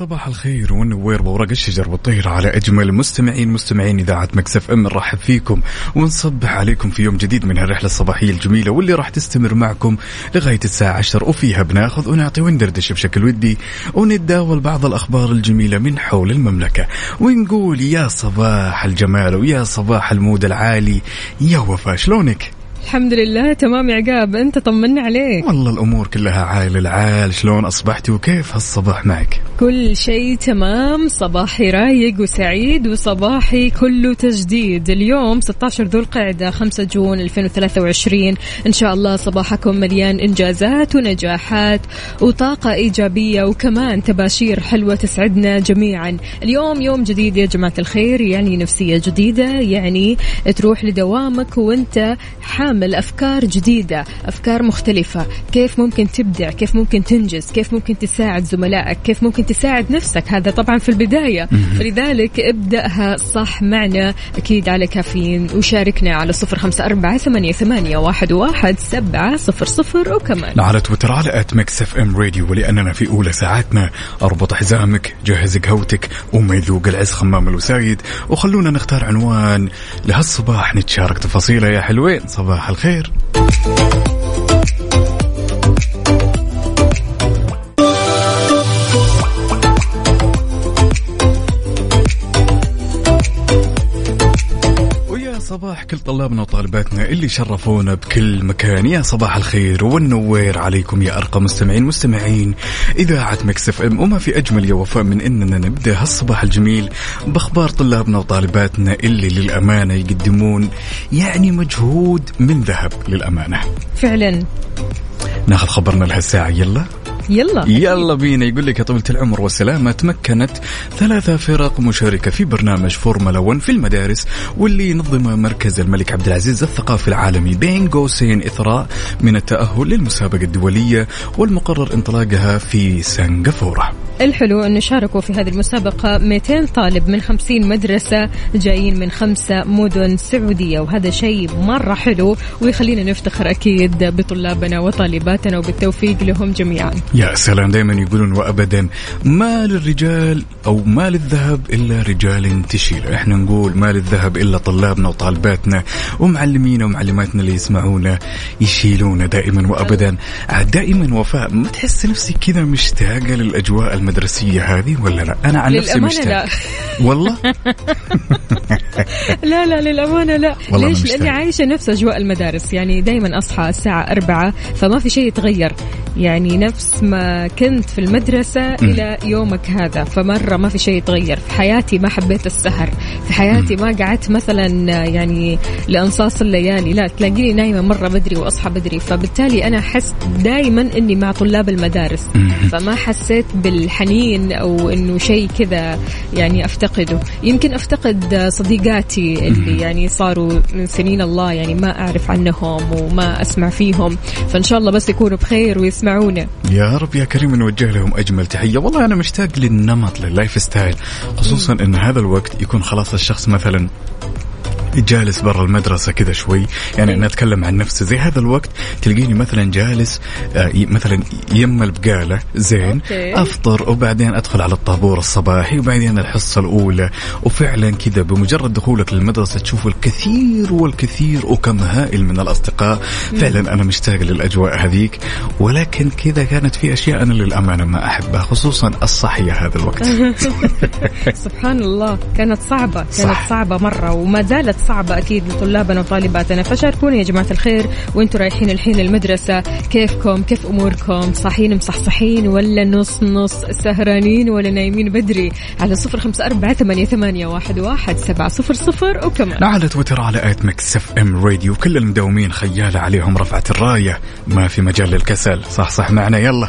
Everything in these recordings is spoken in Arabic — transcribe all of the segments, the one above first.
صباح الخير والنوير وورق الشجر والطير على أجمل مستمعين مستمعين إذاعة Mix FM نرحب فيكم ونصبح عليكم في يوم جديد من هالرحله الصباحية الجميلة واللي راح تستمر معكم لغاية الساعة 10 وفيها بناخذ ونعطي وندردش بشكل ودي ونتداول بعض الأخبار الجميلة من حول المملكة. ونقول يا صباح الجمال ويا صباح المود العالي. يا وفاء شلونك؟ الحمد لله تمام يا عقاب انت طمنا عليك. والله الأمور كلها عال العال شلون اصبحتي وكيف هالصباح معك؟ كل شيء تمام صباحي رايق وسعيد وصباحي كله تجديد. اليوم 16 ذو القعدة 5 جون 2023 إن شاء الله صباحكم مليان إنجازات ونجاحات وطاقة إيجابية وكمان تباشير حلوة تسعدنا جميعا. اليوم يوم جديد يا جماعة الخير يعني نفسية جديدة يعني تروح لدوامك وانت حامل أفكار جديدة أفكار مختلفة. كيف ممكن تبدع؟ كيف ممكن تنجز؟ كيف ممكن تساعد زملائك؟ كيف ممكن تساعد نفسك؟ هذا طبعا في البداية. فلذلك ابدأها صح معنا. أكيد على كافيين. وشاركنا على صفر خمسة أربعة ثمانية, ثمانية واحد, واحد سبعة صفر صفر. وكمان على تويتر على at Mix FM Radio ولأننا في أولى ساعاتنا. اربط حزامك جهز قهوتك وما يذوق العز خمّام الوسايد. وخلونا نختار عنوان لهالصباح. نتشارك تفاصيله يا حلوين. صباح الخير. صباح كل طلابنا وطالباتنا اللي شرفونا بكل مكان. يا صباح الخير والنوير عليكم يا ارقى مستمعين مستمعين. إذاعة مكسف إم وما في أجمل يا وفاء من إننا نبدأ هالصباح الجميل بأخبار طلابنا وطالباتنا اللي للأمانة يقدمون يعني مجهود من ذهب للأمانة. فعلا. ناخذ خبرنا لهالساعة يلا. يلا يلا بينا يقول لك يا طويلة العمر والسلامة تمكنت ثلاثة فرق مشاركة في برنامج فورمولا 1 في المدارس واللي ينظمه مركز الملك عبد العزيز الثقافي العالمي بين قوسين إثراء من التأهل للمسابقة الدولية والمقرر انطلاقها في سنغافورة الحلو انه شاركوا في هذه المسابقة 200 طالب من 50 مدرسة جايين من خمسة مدن سعودية وهذا شيء مرة حلو ويخلينا نفتخر أكيد بطلابنا وطالباتنا وبالتوفيق لهم جميعا. يا سلام دائما يقولون وابدا ما للرجال أو ما للذهب إلا رجال تشيل. إحنا نقول ما للذهب إلا طلابنا وطالباتنا ومعلمينا ومعلماتنا اللي يسمعونا يشيلونا دائما وابدا. عاد دائما وفاء ما تحس نفسك كذا مشتاقة للأجواء المدرسية هذه ولا لا؟ أنا عن نفسي مشتاق. لا. والله؟ لا لا للأمانة لا. ليش. لأني عايشة نفس أجواء المدارس. يعني دايما أصحى الساعة أربعة فما في شيء يتغير. يعني نفس ما كنت في المدرسة إلى يومك هذا فمرة ما في شيء يتغير. في حياتي ما حبيت السهر. في حياتي ما قعدت مثلا يعني لأنصاص الليالي. لا تلاقيني نايمة مرة بدري وأصحى بدري. فبالتالي أنا أحس دائما إني مع طلاب المدارس. فما حسيت بالحنين أو إنه شيء كذا يعني أفتقده. يمكن أفتقد صديقاتي اللي يعني صاروا من سنين الله يعني ما أعرف عنهم وما أسمع فيهم. فإن شاء الله بس يكونوا بخير ويسمعونا. يا رب يا كريم نوجه لهم أجمل تحية. والله أنا مشتاق للنمط لل lifestyle خصوصا إن هذا الوقت يكون خلاص الشخص مثلا جالس برا المدرسة كذا شوي. يعني أنا أتكلم عن نفسي. زي هذا الوقت تلقيني مثلا جالس آه، مثلا يم البقالة. زين. أفطر وبعدين أدخل على الطابور الصباحي وبعدين الحصة الأولى. وفعلا كذا بمجرد دخولك للمدرسة تشوف الكثير والكثير وكم هائل من الأصدقاء. فعلا أنا مشتاق للأجواء هذيك. ولكن كذا كانت في أشياء أنا للأمانة ما أحبها خصوصا الصحية هذا الوقت. سبحان الله. كانت صعبة كانت صح. صعبة مرة وما زالت صعبة أكيد لطلابنا وطالباتنا. فشاركونا يا جماعة الخير وأنتم رايحين الحين المدرسة كيفكم؟ كيف أموركم؟ صاحيين مصحصحين ولا نص نص سهرانين ولا نايمين بدري؟ على صفر خمسة أربعة ثمانية, ثمانية واحد, واحد سبعة صفر صفر وكمان. على تويتر على at Mix FM Radio. كل المداومين خيالة عليهم رفعت الراية. ما في مجال للكسل. صح صح معنا. يلا.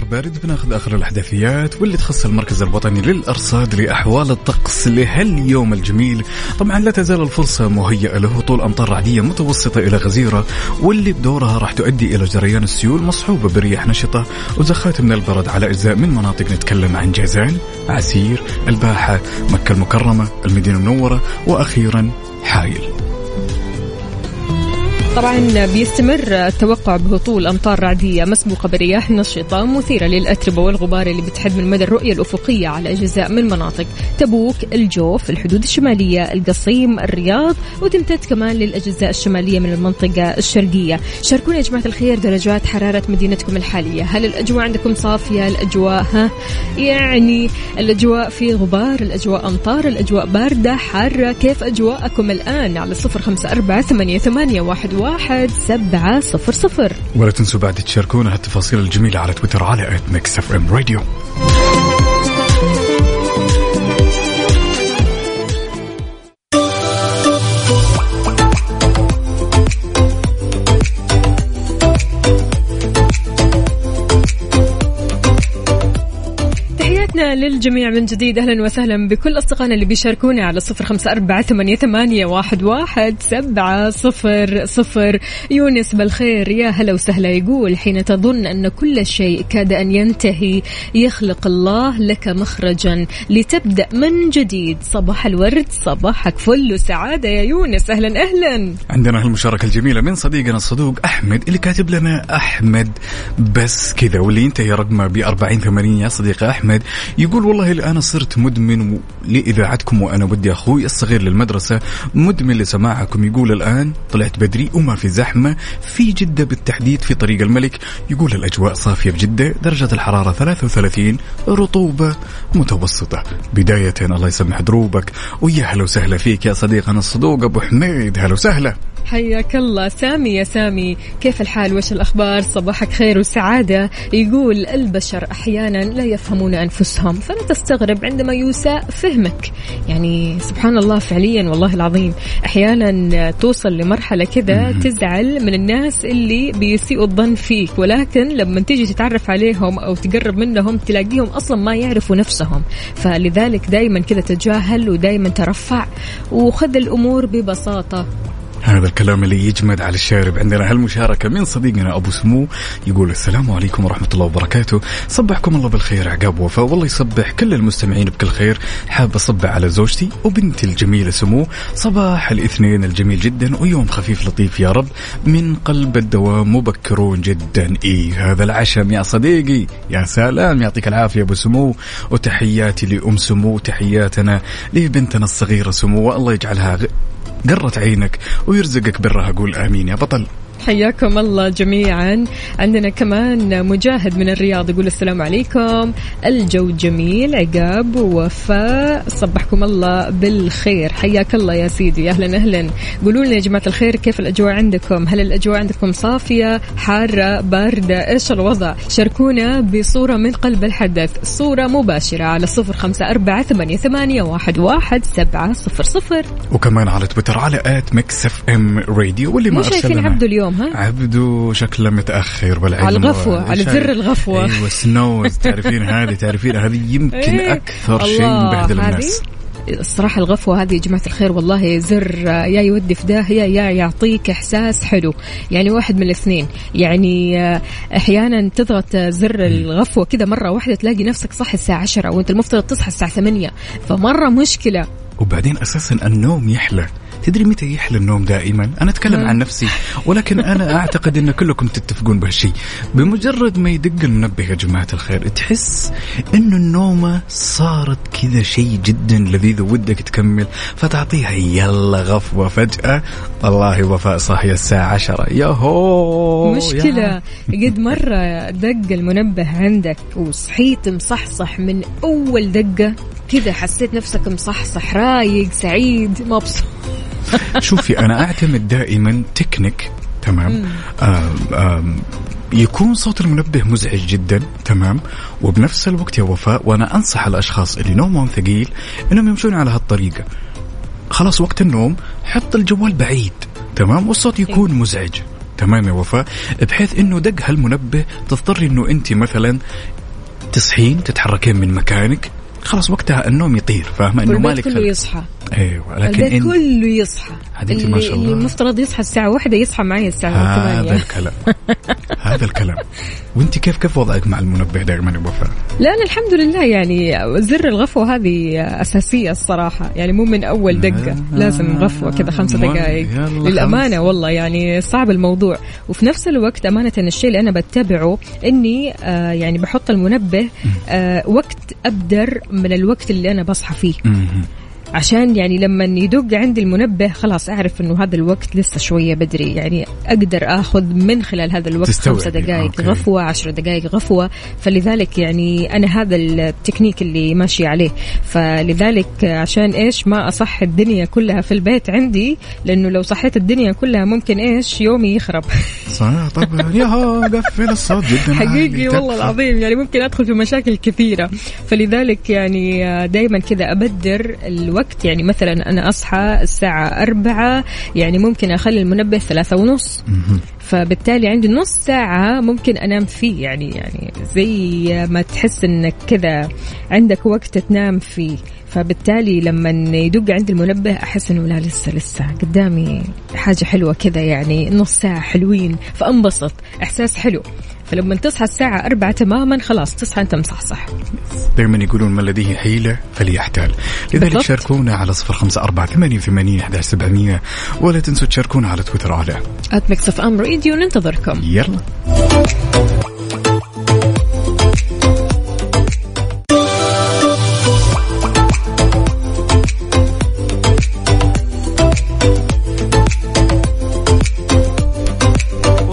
حار بارد بناخذ آخر الإحداثيات واللي تخص المركز الوطني للأرصاد لأحوال الطقس لهاليوم الجميل. طبعا لا تزال الفرصة مهيئة لهطول أمطار رعدية متوسطة إلى غزيرة واللي بدورها راح تؤدي إلى جريان السيول مصحوبة برياح نشطة وزخات من البرد على أجزاء من مناطق نتكلم عن جازان عسير الباحة مكة المكرمة المدينة المنورة وأخيرا حايل. طبعا بيستمر التوقع بهطول أمطار رعدية مسبوقة برياح نشطة مثيرة للأتربة والغبار اللي بتحد من مدى الرؤية الأفقية على أجزاء من مناطق تبوك، الجوف، الحدود الشمالية، القصيم، الرياض وتمتد كمان للأجزاء الشمالية من المنطقة الشرقية. شاركونا يا جماعة الخير درجات حرارة مدينتكم الحالية، هل الأجواء عندكم صافية؟ الأجواء ها؟ يعني الأجواء في غبار، الأجواء أمطار، الأجواء باردة، حارة، كيف أجواءكم الآن؟ على صفر خمسة أربعة ثمانية, ثمانية واحد, واحد. سبعة صفر صفر. ولا تنسوا بعد تشاركونا هالتفاصيل الجميلة على تويتر على Mix FM Radio للجميع من جديد. أهلا وسهلا بكل أصدقائنا اللي بيشاركونا على صفر خمسة أربعة ثمانية, واحد سبعة صفر صفر. يونس بالخير يا هلا وسهلا يقول حين تظن أن كل شيء كاد أن ينتهي يخلق الله لك مخرجا لتبدأ من جديد. صباح الورد صباحك فل وسعادة يا يونس. أهلا أهلا. عندنا هالمشاركة الجميلة من صديقنا الصدوق أحمد اللي كاتب لنا أحمد بس كذا واللي ينتهي رقمه ب 40 80 يا صديقي أحمد. يقول والله أنا صرت مدمن لإذاعتكم وأنا ودي أخوي الصغير للمدرسة مدمن لسماعكم. يقول الآن طلعت بدري وما في زحمة في جدة بالتحديد في طريق الملك. يقول الأجواء صافية بجدة درجة الحرارة 33 رطوبة متوسطة. بداية الله يسمح دروبك. ويا هلا وسهلا فيك يا صديقنا الصدوق أبو حميد. هلا وسهلا. حياك الله. سامي يا سامي كيف الحال؟ وش الأخبار؟ صباحك خير وسعادة. يقول البشر أحيانا لا يفهمون أنفسهم فلا تستغرب عندما يساء فهمك. يعني سبحان الله فعليا والله العظيم. أحيانا توصل لمرحلة كذا تزعل من الناس اللي بيسيئوا الظن فيك ولكن لما تيجي تتعرف عليهم أو تقرب منهم تلاقيهم أصلا ما يعرفوا نفسهم. فلذلك دايما كذا تجاهل ودايما ترفع وخذ الأمور ببساطة. هذا الكلام اللي يجمد على الشارب عندنا هالمشاركة من صديقنا أبو سمو يقول السلام عليكم ورحمة الله وبركاته. صبحكم الله بالخير عقاب وفاء. والله يصبح كل المستمعين بكل خير. حاب أصبح على زوجتي وبنتي الجميلة سمو. صباح الاثنين الجميل جدا ويوم خفيف لطيف يا رب. من قلب الدوام مبكرون جدا. إيه هذا العشم يا صديقي. يا سلام يعطيك العافية أبو سمو. وتحياتي لأم سمو تحياتنا لبنتنا الصغيرة سمو. والله يجعلها قرة عينك ويرزقك برها. قول آمين يا بطل. حياكم الله جميعا. عندنا كمان مجاهد من الرياض يقول السلام عليكم. الجو جميل عقاب ووفاء صبحكم الله بالخير. حياك الله يا سيدي. أهلا أهلا. قولوا لنا يا جماعة الخير كيف الأجواء عندكم؟ هل الأجواء عندكم صافية حارة باردة؟ إيش الوضع؟ شاركونا بصورة من قلب الحدث. صورة مباشرة على صفر خمسة أربعة ثمانية, ثمانية واحد, واحد سبعة صفر صفر. وكمان على تويتر على at Mix FM Radio واللي ما شايفين لنا عبده اليوم ها عبدو شكله متأخر والعلم على الغفوة، على زر الغفوة. أيوه snooze تعرفين هذه تعرفين هذه يمكن إيه. أكثر شيء مبهدل هذه؟ الناس. الصراحة الغفوة هذه يا جماعة الخير والله زر يا يودي في داهية يا يعطيك إحساس حلو. يعني واحد من الاثنين. يعني آه، أحيانا تضغط زر الغفوة كذا مرة واحدة تلاقي نفسك صح الساعة 10 وأنت المفترض تصحى الساعة 8 فمرة مشكلة. وبعدين أساسا النوم يحلى. تدري متى يحلى النوم دائما؟ أنا أتكلم. عن نفسي ولكن أنا أعتقد إن كلكم تتفقون بهالشيء. بمجرد ما يدق المنبه يا جماعة الخير تحس إنه النومة صارت كذا شيء جدا لذيذ ودك تكمل فتعطيها يلا غفوة فجأة. والله وفاء صاحيه الساعة 10 ياهو مشكلة. قد مرة دق المنبه عندك وصحيت مصحصح من أول دقة كذا حسيت نفسك مصحصح رايق سعيد مبسوط. شوفي أنا أعتمد دائما تكنيك تمام؟ آم آم يكون صوت المنبه مزعج جدا تمام؟ وبنفس الوقت يا وفاء وأنا أنصح الأشخاص اللي نومهم ثقيل إنهم يمشون على هالطريقة. خلاص وقت النوم حط الجوال بعيد تمام؟ والصوت يكون مزعج تمام يا وفاء؟ بحيث إنه دق هالمنبه تضطري إنه أنت مثلا تصحين تتحركين من مكانك خلاص وقتها النوم يطير فاهمه إنه مالك كله. يصحى إيوه لكن البيت إن كله يصحى أنت ما شاء الله. المفترض يصحى الساعة واحدة يصحى معي الساعة هذا ثمانية الكلام هذا الكلام وانت كيف كيف وضعك مع المنبه دائما يا وفاء؟ لا أنا الحمد لله يعني زر الغفوة هذه أساسية الصراحة يعني مو من أول دقة لازم غفوة كذا خمسة دقائق يلا للأمانة خمس. والله يعني صعب الموضوع وفي نفس الوقت أمانة الشيء اللي أنا بتبعه إني آه يعني بحط المنبه آه وقت أبدر من الوقت اللي أنا بصحى فيه. عشان يعني لما يدق عندي المنبه خلاص أعرف إنه هذا الوقت لسه شوية بدري. يعني أقدر آخذ من خلال هذا الوقت. خمسة دقائق okay. غفوة عشر دقائق غفوة. فلذلك يعني أنا هذا التكنيك اللي ماشي عليه. فلذلك عشان إيش ما أصحي الدنيا كلها في البيت عندي لأنه لو صحيت الدنيا كلها ممكن إيش يومي يخرب. صح. طبعا ياهو قفل الصوت جدا. حقيقي والله. العظيم. يعني ممكن أدخل في مشاكل كثيرة. فلذلك يعني دائما كذا أبدر الوقت يعني مثلا أنا أصحى الساعة أربعة يعني ممكن أخلي المنبه ثلاثة ونص. فبالتالي عندي نص ساعة ممكن أنام فيه يعني يعني زي ما تحس إنك كذا عندك وقت تنام فيه. فبالتالي لما يدق عندي المنبه أحس إنه لا لسه لسه قدامي حاجة حلوة كذا يعني نص ساعة حلوين. فأنبسط إحساس حلو. فلما تصحى الساعة أربعة تماما خلاص تصحى أنت مصحصح. دائما يقولون من لديه حيلة فليحتال. لذلك بالضبط. شاركونا على صفر خمسة أربعة ثمانية وثمانين أحد سبعمية. ولا تنسوا تشاركونا على تويتر على at Mix FM Radio ننتظركم. يلا.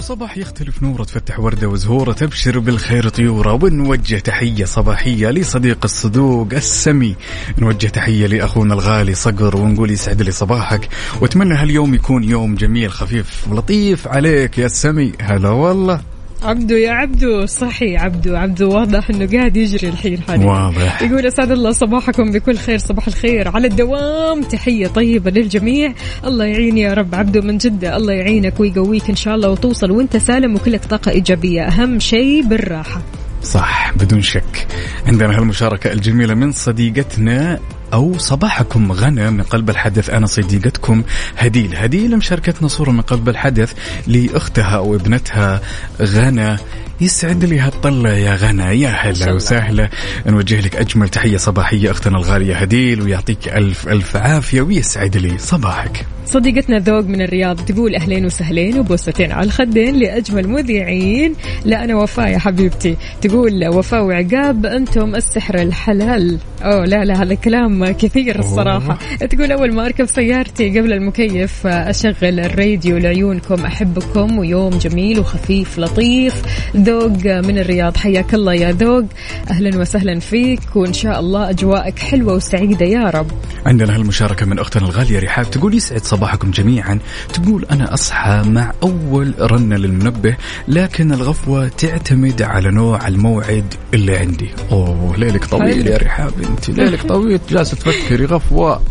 وصباح يختلف نورة تفتح وردة وزهورة تبشر بالخير طيورة. ونوجه تحية صباحية لصديق الصدوق السمي. نوجه تحية لأخونا الغالي صقر ونقول يسعد لي صباحك. وأتمنى هاليوم يكون يوم جميل خفيف ولطيف عليك يا السمي. هلا والله. عبدو يا عبدو صحي عبدو. عبدو واضح إنه قاعد يجري الحين حاليا. واضح. يقول أسعد الله صباحكم بكل خير صباح الخير على الدوام. تحية طيبة للجميع. الله يعين يا رب. عبدو من جدة الله يعينك ويقويك إن شاء الله وتوصل وأنت سالم وكلك طاقة إيجابية. أهم شيء بالراحة. صح بدون شك. عندنا هالمشاركة الجميلة من صديقتنا أو صباحكم غنى من قلب الحدث. أنا صديقتكم هديل. هديل مشاركتنا صورة من قلب الحدث لأختها أو ابنتها غنى يسعد لي هالطلة يا غنى يا هلا وسهلا. نوجه لك أجمل تحية صباحية أختنا الغالية هديل ويعطيك ألف ألف عافية ويسعد لي صباحك. صديقتنا ذوق من الرياض تقول أهلين وسهلين وبوستين على الخدين لأجمل مذيعين. لا أنا وفاء يا حبيبتي. تقول وفاء وعقاب أنتم السحر الحلال. أوه لا لا هذا كلام كثير الصراحة. تقول أول ما أركب سيارتي قبل المكيف أشغل الراديو لعيونكم أحبكم ويوم جميل وخفيف لطيف. ذوق من الرياض. حياك الله يا ذوق. أهلا وسهلا فيك وإن شاء الله أجواءك حلوة وسعيدة يا رب. عندنا هالمشاركة من أختنا الغالية رحاب تقول يسعد صباحكم جميعا. تقول أنا أصحى مع أول رنة للمنبه لكن الغفوة تعتمد على نوع الموعد اللي عندي. أوه ليلك طويل. يا رحاب أنت ليلك طويل. جالسة تفكري غفوة.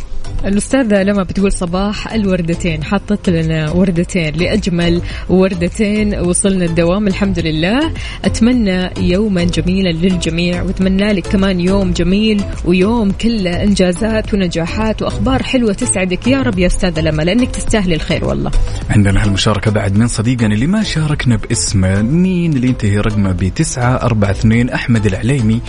الأستاذة لما بتقول صباح الوردتين حطت لنا وردتين لأجمل وردتين وصلنا الدوام الحمد لله. أتمنى يوما جميلا للجميع وأتمنى لك كمان يوم جميل ويوم كله إنجازات ونجاحات وأخبار حلوة تسعدك. يا رب يا أستاذة لما لأنك تستاهلي الخير والله. عندنا هالمشاركة بعد من صديقنا اللي ما شاركنا باسمه مين اللي ينتهي رقمه بتسعة أربعة اثنين أحمد العليمي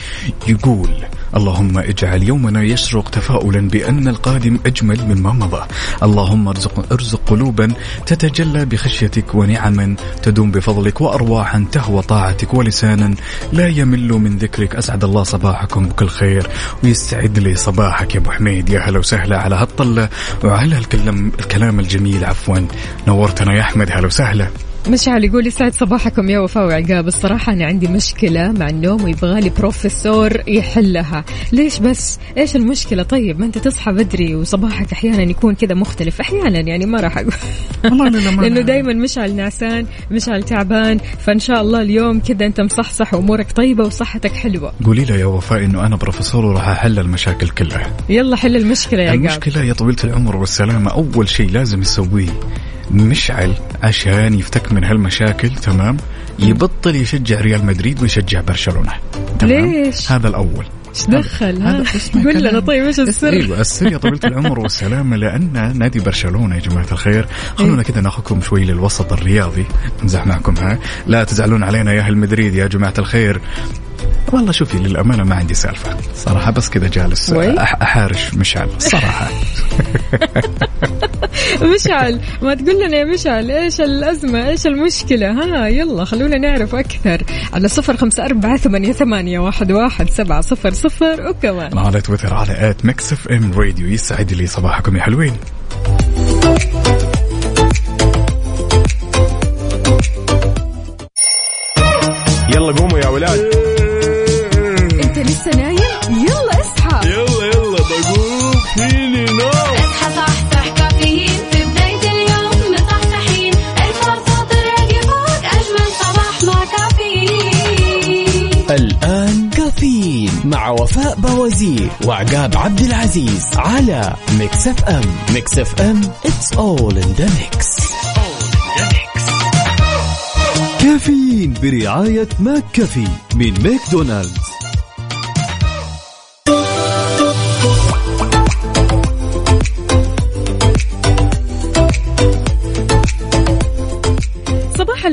يقول اللهم اجعل يومنا يشرق تفاؤلا بأن القادم أجمل مما مضى. اللهم ارزق, ارزق قلوبا تتجلى بخشيتك ونعما تدوم بفضلك وأرواحا تهوى طاعتك ولسانا لا يمل من ذكرك. أسعد الله صباحكم بكل خير. ويستعد لي صباحك يا أبو حميد. يا هلا وسهلا على هالطلة وعلى الكلام, الكلام الجميل. عفوا. نورتنا يا أحمد. هلا وسهلا. مشعل يقول يسعد صباحكم يا وفاء وعقاب. الصراحة أنا عندي مشكلة مع النوم ويبغالي بروفيسور يحلها. ليش بس؟ إيش المشكلة؟ طيب ما أنت تصحى بدري وصباحك أحيانا يكون كذا مختلف. أحيانا يعني ما راح أقول. لأنه دايما مشعل نعسان مشعل تعبان. فإن شاء الله اليوم كذا أنت مصحصح وأمورك طيبة وصحتك حلوة. قولي له يا وفاء إنه أنا بروفيسور وراح أحل المشاكل كلها. يلا حل المشكلة يا عقاب. المشكلة يا طويلة العمر والسلامة أول شيء لازم يسويه مشعل عشان يفتك من هالمشاكل تمام؟ يبطل يشجع ريال مدريد ويشجع برشلونة تمام؟ ليش؟ هذا الأول. إيش دخل؟ هذا قول لنا. طيب إيش السر؟ أيوه السر يا طويلة العمر والسلامة لأن نادي برشلونة يا جماعة الخير. إيه. خلونا كذا ناخذكم شوي للوسط الرياضي امزح معكم ها؟ لا تزعلون علينا يا أهل مدريد يا جماعة الخير. والله شوفي للأمانة ما عندي سالفة. صراحة بس كذا جالس أحارش مشعل صراحة. مشعل ما تقول لنا يا مشعل إيش الأزمة إيش المشكلة؟ ها يلا خلونا نعرف أكثر. على صفر خمسة أربعة ثمانية, ثمانية واحد, واحد سبعة صفر صفر وكمان. على تويتر على at Mix FM Radio يسعد لي صباحكم يا حلوين. يلا قوموا يا ولاد. لسه نايم يلا اصحى. يلا يلا بقوم فيني نوم. اصحى صحصح كافيين. في بداية اليوم مصحصحين ارفع صوت الراديو فوق أجمل صباح مع كافيين. الآن كافيين مع وفاء بوازير وعقاب عبد العزيز على Mix FM. Mix FM it's all in the mix. كافيين برعاية McCafé من ماكدونالدز.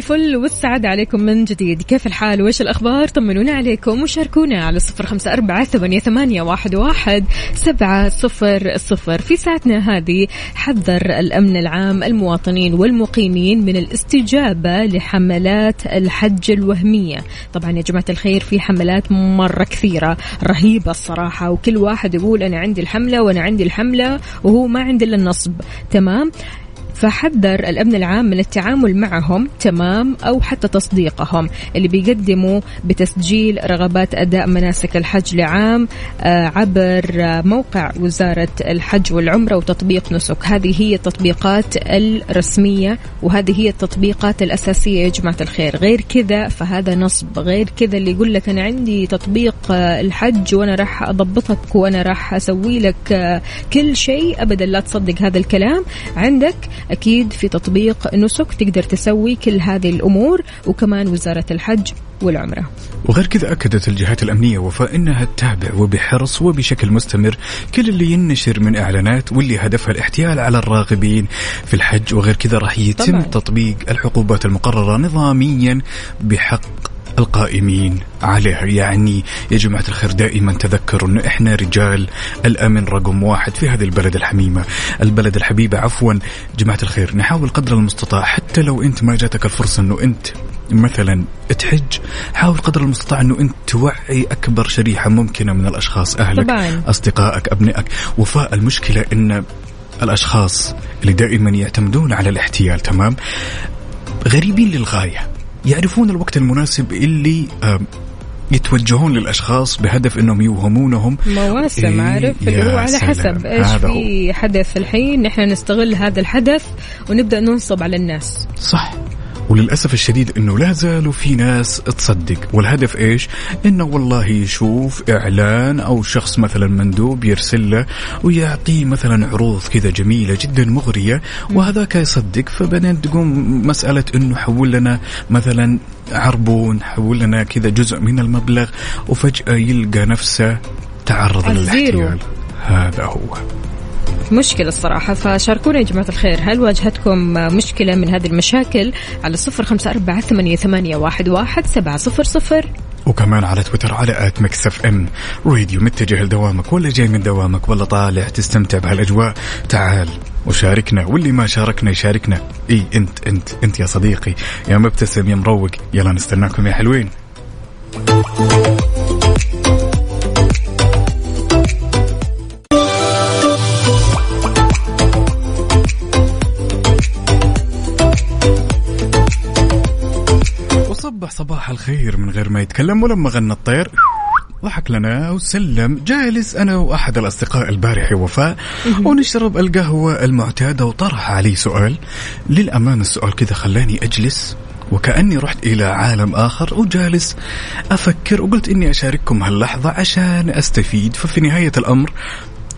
الفل والسعادة عليكم من جديد. كيف الحال؟ وإيش الأخبار؟ طمنونا عليكم وشاركونا على صفر خمسة أربعة ثمانية, واحد, واحد سبعة صفر صفر. في ساعتنا هذه حذر الأمن العام المواطنين والمقيمين من الاستجابة لحملات الحج الوهمية. طبعا يا جماعة الخير في حملات مرة كثيرة رهيبة الصراحة وكل واحد يقول أنا عندي الحملة وأنا عندي الحملة وهو ما عندي إلا النصب. تمام؟ فحذر الأمن العام من التعامل معهم تمام أو حتى تصديقهم اللي بيقدموا بتسجيل رغبات أداء مناسك الحج لعام آه، عبر آه، موقع وزارة الحج والعمرة وتطبيق نسك. هذه هي التطبيقات الرسمية وهذه هي التطبيقات الأساسية يا جماعة الخير. غير كذا فهذا نصب. غير كذا اللي يقول لك أنا عندي تطبيق آه، الحج وأنا راح أضبطك وأنا راح أسوي لك كل شيء أبدا لا تصدق هذا الكلام. عندك أكيد في تطبيق نسك تقدر تسوي كل هذه الأمور وكمان وزارة الحج والعمرة وغير كذا أكدت الجهات الأمنية وفاء أنها تتابع وبحرص وبشكل مستمر كل اللي ينشر من إعلانات واللي هدفها الاحتيال على الراغبين في الحج وغير كذا راح يتم طبعاً. تطبيق العقوبات المقررة نظاميا بحق القائمين عليها يعني يا جماعة الخير دائما تذكروا أنه إحنا رجال الأمن رقم واحد في هذه البلد الحميمة. البلد الحبيبة عفوا. جماعة الخير نحاول قدر المستطاع حتى لو أنت ما جاتك الفرصة أنه أنت مثلا تحج حاول قدر المستطاع أنه أنت توعي أكبر شريحة ممكنة من الأشخاص أهلك طبعاً. أصدقائك أبنائك. وفاء المشكلة أن الأشخاص اللي دائما يعتمدون على الاحتيال تمام غريبين للغاية. يعرفون الوقت المناسب اللي يتوجهون للأشخاص بهدف أنهم يوهمونهم. مواسم إيه، عارف؟ اللي هو على. حسب إيش هذا في حدث الحين. نحن نستغل هذا الحدث ونبدأ ننصب على الناس. صح. وللأسف الشديد أنه لا زالوا في ناس تصدق. والهدف إيش؟ أنه والله يشوف إعلان أو شخص مثلا مندوب يرسل له ويعطيه مثلا عروض كذا جميلة جدا مغرية وهذاك يصدق. فبعدين تقوم مسألة أنه حول لنا مثلا عربون حول لنا كذا جزء من المبلغ وفجأة يلقى نفسه تعرض. للاحتيال. هذا هو. مشكلة الصراحة. فشاركونا يا جماعة الخير هل واجهتكم مشكلة من هذه المشاكل؟ على صفر خمسة أربعة ثمانية, واحد, سبعة صفر صفر. وكمان على تويتر على at Mix FM. Radio متجه لدوامك ولا جاي من دوامك ولا طالع تستمتع بهالأجواء. تعال وشاركنا واللي ما شاركنا يشاركنا. إي أنت أنت أنت يا صديقي. يا مبتسم يا مروق. يلا نستناكم يا حلوين. صبح صباح الخير من غير ما يتكلم ولما غنى الطير. ضحك لنا وسلم. جالس أنا وأحد الأصدقاء البارح وفاء ونشرب القهوة المعتادة وطرح علي سؤال. للأمانة السؤال كذا خلاني أجلس وكأني رحت إلى عالم آخر وجالس أفكر وقلت إني أشارككم هاللحظة عشان أستفيد. ففي نهاية الأمر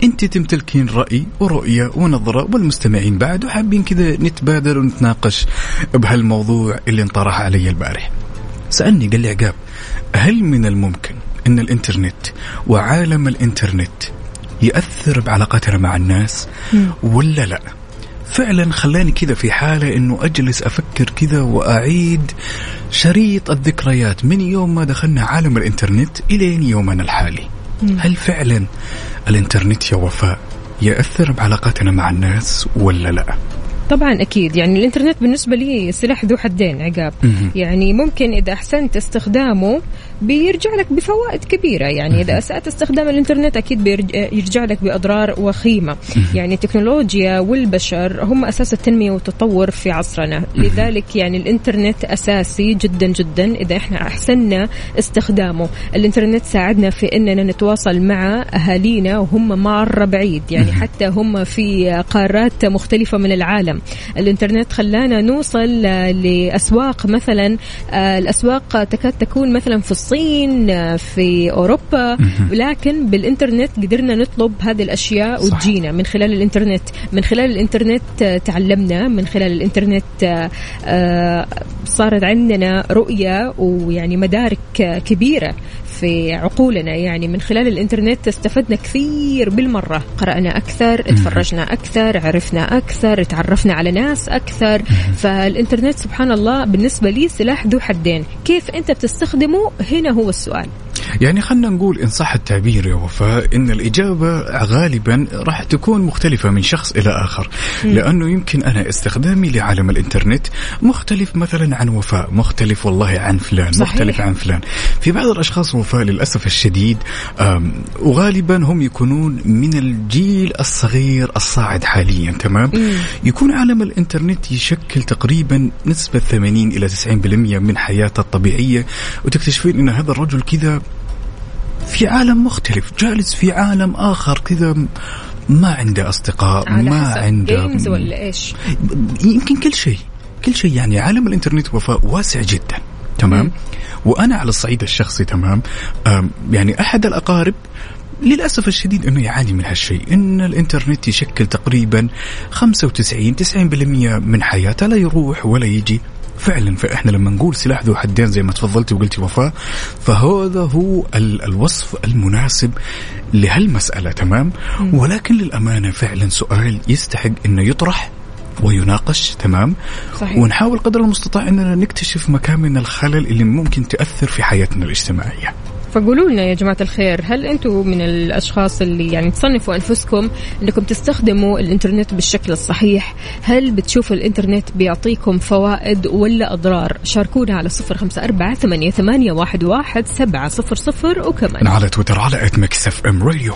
أنت تمتلكين رأي ورؤية ونظرة والمستمعين بعد وحابين كذا نتبادل ونتناقش بهالموضوع اللي انطرح علي البارح. سألني قال لي عقاب هل من الممكن إن الإنترنت وعالم الإنترنت يأثر بعلاقاتنا مع الناس ولا لا؟ فعلا خلاني كذا في حالة إنه أجلس أفكر كذا وأعيد شريط الذكريات من يوم ما دخلنا عالم الإنترنت إلين يومنا الحالي. هل فعلا الإنترنت يا وفاء يأثر بعلاقاتنا مع الناس ولا لا؟ طبعا أكيد يعني الإنترنت بالنسبة لي سلاح ذو حدين عقاب. يعني ممكن إذا أحسنت استخدامه بيرجع لك بفوائد كبيرة. يعني إذا أسأت استخدام الإنترنت أكيد بيرجع لك بأضرار وخيمة. يعني التكنولوجيا والبشر هم أساس التنمية والتطور في عصرنا. لذلك يعني الإنترنت أساسي جدا جدا إذا إحنا أحسننا استخدامه. الإنترنت ساعدنا في إننا نتواصل مع أهالينا وهم مرة بعيد. يعني حتى هم في قارات مختلفة من العالم. الإنترنت خلانا نوصل آه، لأسواق مثلا آه، الأسواق تكاد تكون مثلا في الصين آه، في أوروبا. لكن بالإنترنت قدرنا نطلب هذه الأشياء صح. وتجينا من خلال الإنترنت. من خلال الإنترنت آه، تعلمنا. من خلال الإنترنت آه، صارت عندنا رؤية ويعني مدارك كبيرة في عقولنا. يعني من خلال الإنترنت استفدنا كثير بالمرة. قرأنا أكثر تفرجنا أكثر عرفنا أكثر تعرفنا على ناس أكثر. فالإنترنت سبحان الله بالنسبة لي سلاح ذو حدين. كيف أنت بتستخدمه؟ هنا هو السؤال. يعني خلنا نقول إن صح التعبير يا وفاء إن الإجابة غالبا راح تكون مختلفة من شخص إلى آخر. لأنه يمكن أنا استخدامي لعالم الإنترنت مختلف مثلا عن وفاء مختلف والله عن فلان صحيح. مختلف عن فلان. في بعض الأشخاص وفاء للأسف الشديد وغالبا هم يكونون من الجيل الصغير الصاعد حاليا تمام؟ يكون عالم الإنترنت يشكل تقريبا نسبة 80 إلى 90% من حياته الطبيعية وتكتشفين أن هذا الرجل كذا في عالم مختلف جالس في عالم آخر كذا ما عنده أصدقاء على ما حسب عنده جيمز ولا إيش. يمكن كل شيء كل شيء يعني عالم الإنترنت وفاء واسع جدا. تمام؟ وأنا على الصعيد الشخصي تمام؟ يعني أحد الأقارب للأسف الشديد أنه يعاني من هالشيء إن الإنترنت يشكل تقريبا 95 90% من حياته لا يروح ولا يجي. فعلا فإحنا لما نقول سلاح ذو حدين زي ما تفضلتي وقلتي وفاء فهذا هو ال- الوصف المناسب لهالمسألة تمام؟ ولكن للأمانة فعلا سؤال يستحق إنه يطرح ويناقش تمام؟ صحيح. ونحاول قدر المستطاع إننا نكتشف مكامن الخلل اللي ممكن تاثر في حياتنا الاجتماعية. فقولوا لنا يا جماعة الخير هل أنتم من الأشخاص اللي يعني تصنفوا أنفسكم أنكم تستخدموا الإنترنت بالشكل الصحيح؟ هل بتشوفوا الإنترنت بيعطيكم فوائد ولا أضرار؟ شاركونا على صفر خمسة أربعة ثمانية, ثمانية واحد, واحد سبعة صفر صفر وكمان. على تويتر على at Mix FM Radio.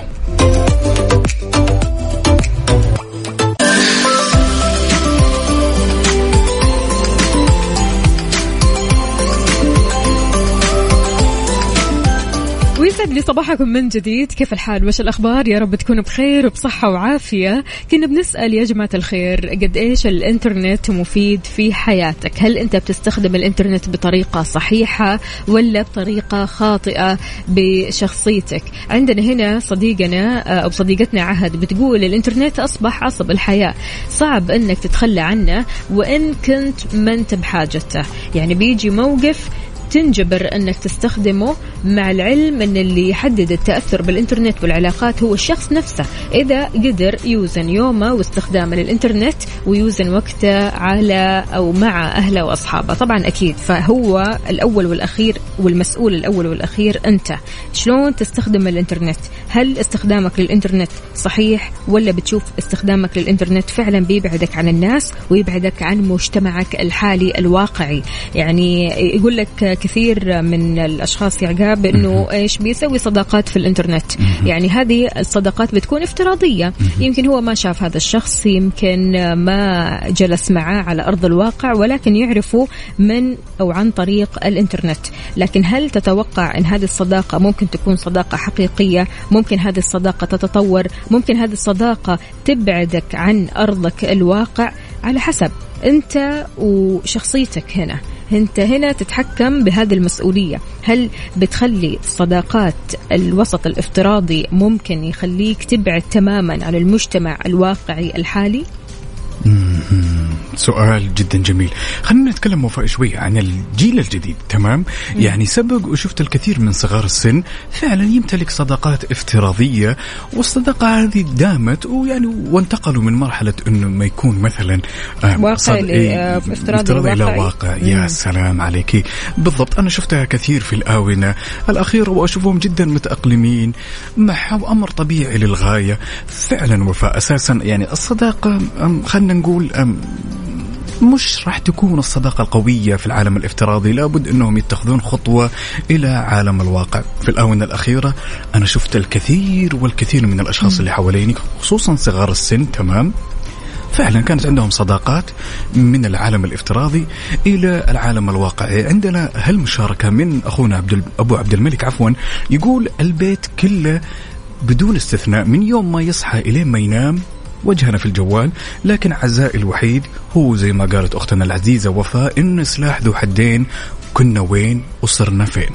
ويسعد لي صباحكم من جديد. كيف الحال؟ وش الأخبار؟ يا رب تكونوا بخير وبصحة وعافية. كنا بنسأل يا جماعة الخير قد إيش الإنترنت مفيد في حياتك؟ هل أنت بتستخدم الإنترنت بطريقة صحيحة ولا بطريقة خاطئة بشخصيتك؟ عندنا هنا صديقنا آه، أو صديقتنا عهد بتقول الإنترنت أصبح عصب الحياة. صعب أنك تتخلى عنه وإن كنت ما أنت بحاجته. يعني بيجي موقف تنجبر أنك تستخدمه مع العلم أن اللي يحدد التأثر بالإنترنت والعلاقات هو الشخص نفسه. إذا قدر يوزن يومه واستخدامه للإنترنت ويوزن وقته على أو مع أهله وأصحابه. طبعا أكيد فهو الأول والأخير والمسؤول الأول والأخير أنت. شلون تستخدم الإنترنت؟ هل استخدامك للإنترنت صحيح ولا بتشوف استخدامك للإنترنت فعلا بيبعدك عن الناس ويبعدك عن مجتمعك الحالي الواقعي؟ يعني يقول لك كثير من الأشخاص يا عقاب إنه إيش بيسوي صداقات في الإنترنت. يعني هذه الصداقات بتكون افتراضية. يمكن هو ما شاف هذا الشخص يمكن ما جلس معاه على أرض الواقع ولكن يعرفه من أو عن طريق الإنترنت. لكن هل تتوقع إن هذه الصداقة ممكن تكون صداقة حقيقية؟ ممكن هذه الصداقة تتطور؟ ممكن هذه الصداقة تبعدك عن أرضك الواقع؟ على حسب أنت وشخصيتك هنا. انت هنا تتحكم بهذه المسؤولية. هل بتخلي صداقات الوسط الافتراضي ممكن يخليك تبعد تماما عن المجتمع الواقعي الحالي؟ سؤال جدا جميل. خلينا نتكلم وفاء شوي عن الجيل الجديد تمام؟ يعني سبق وشفت الكثير من صغار السن فعلا يمتلك صداقات افتراضية والصداقة هذه دامت ويعني وانتقلوا من مرحلة إنه ما يكون مثلا آه، واقع إيه، آه، افتراضي إلى وواقعي. واقع. يا سلام عليك. بالضبط أنا شفتها كثير في الآونة الأخيرة وأشوفهم جدا متأقلمين مع أمر طبيعي للغاية. فعلا وفاء أساسا يعني الصداقة أم، خلينا نقول مش راح تكون الصداقة القوية في العالم الافتراضي. لابد أنهم يتخذون خطوة إلى عالم الواقع. في الآونة الأخيرة أنا شفت الكثير والكثير من الأشخاص اللي حواليني خصوصا صغار السن تمام؟ فعلا كانت عندهم صداقات من العالم الافتراضي إلى العالم الواقعي، عندنا هالمشاركة من أخونا عبد أبو عبد الملك عفوا يقول البيت كله بدون استثناء من يوم ما يصحى الين ما ينام وجهنا في الجوال لكن عزائي الوحيد هو زي ما قالت أختنا العزيزة وفاء انه سلاح ذو حدين كنا وين وصرنا فين.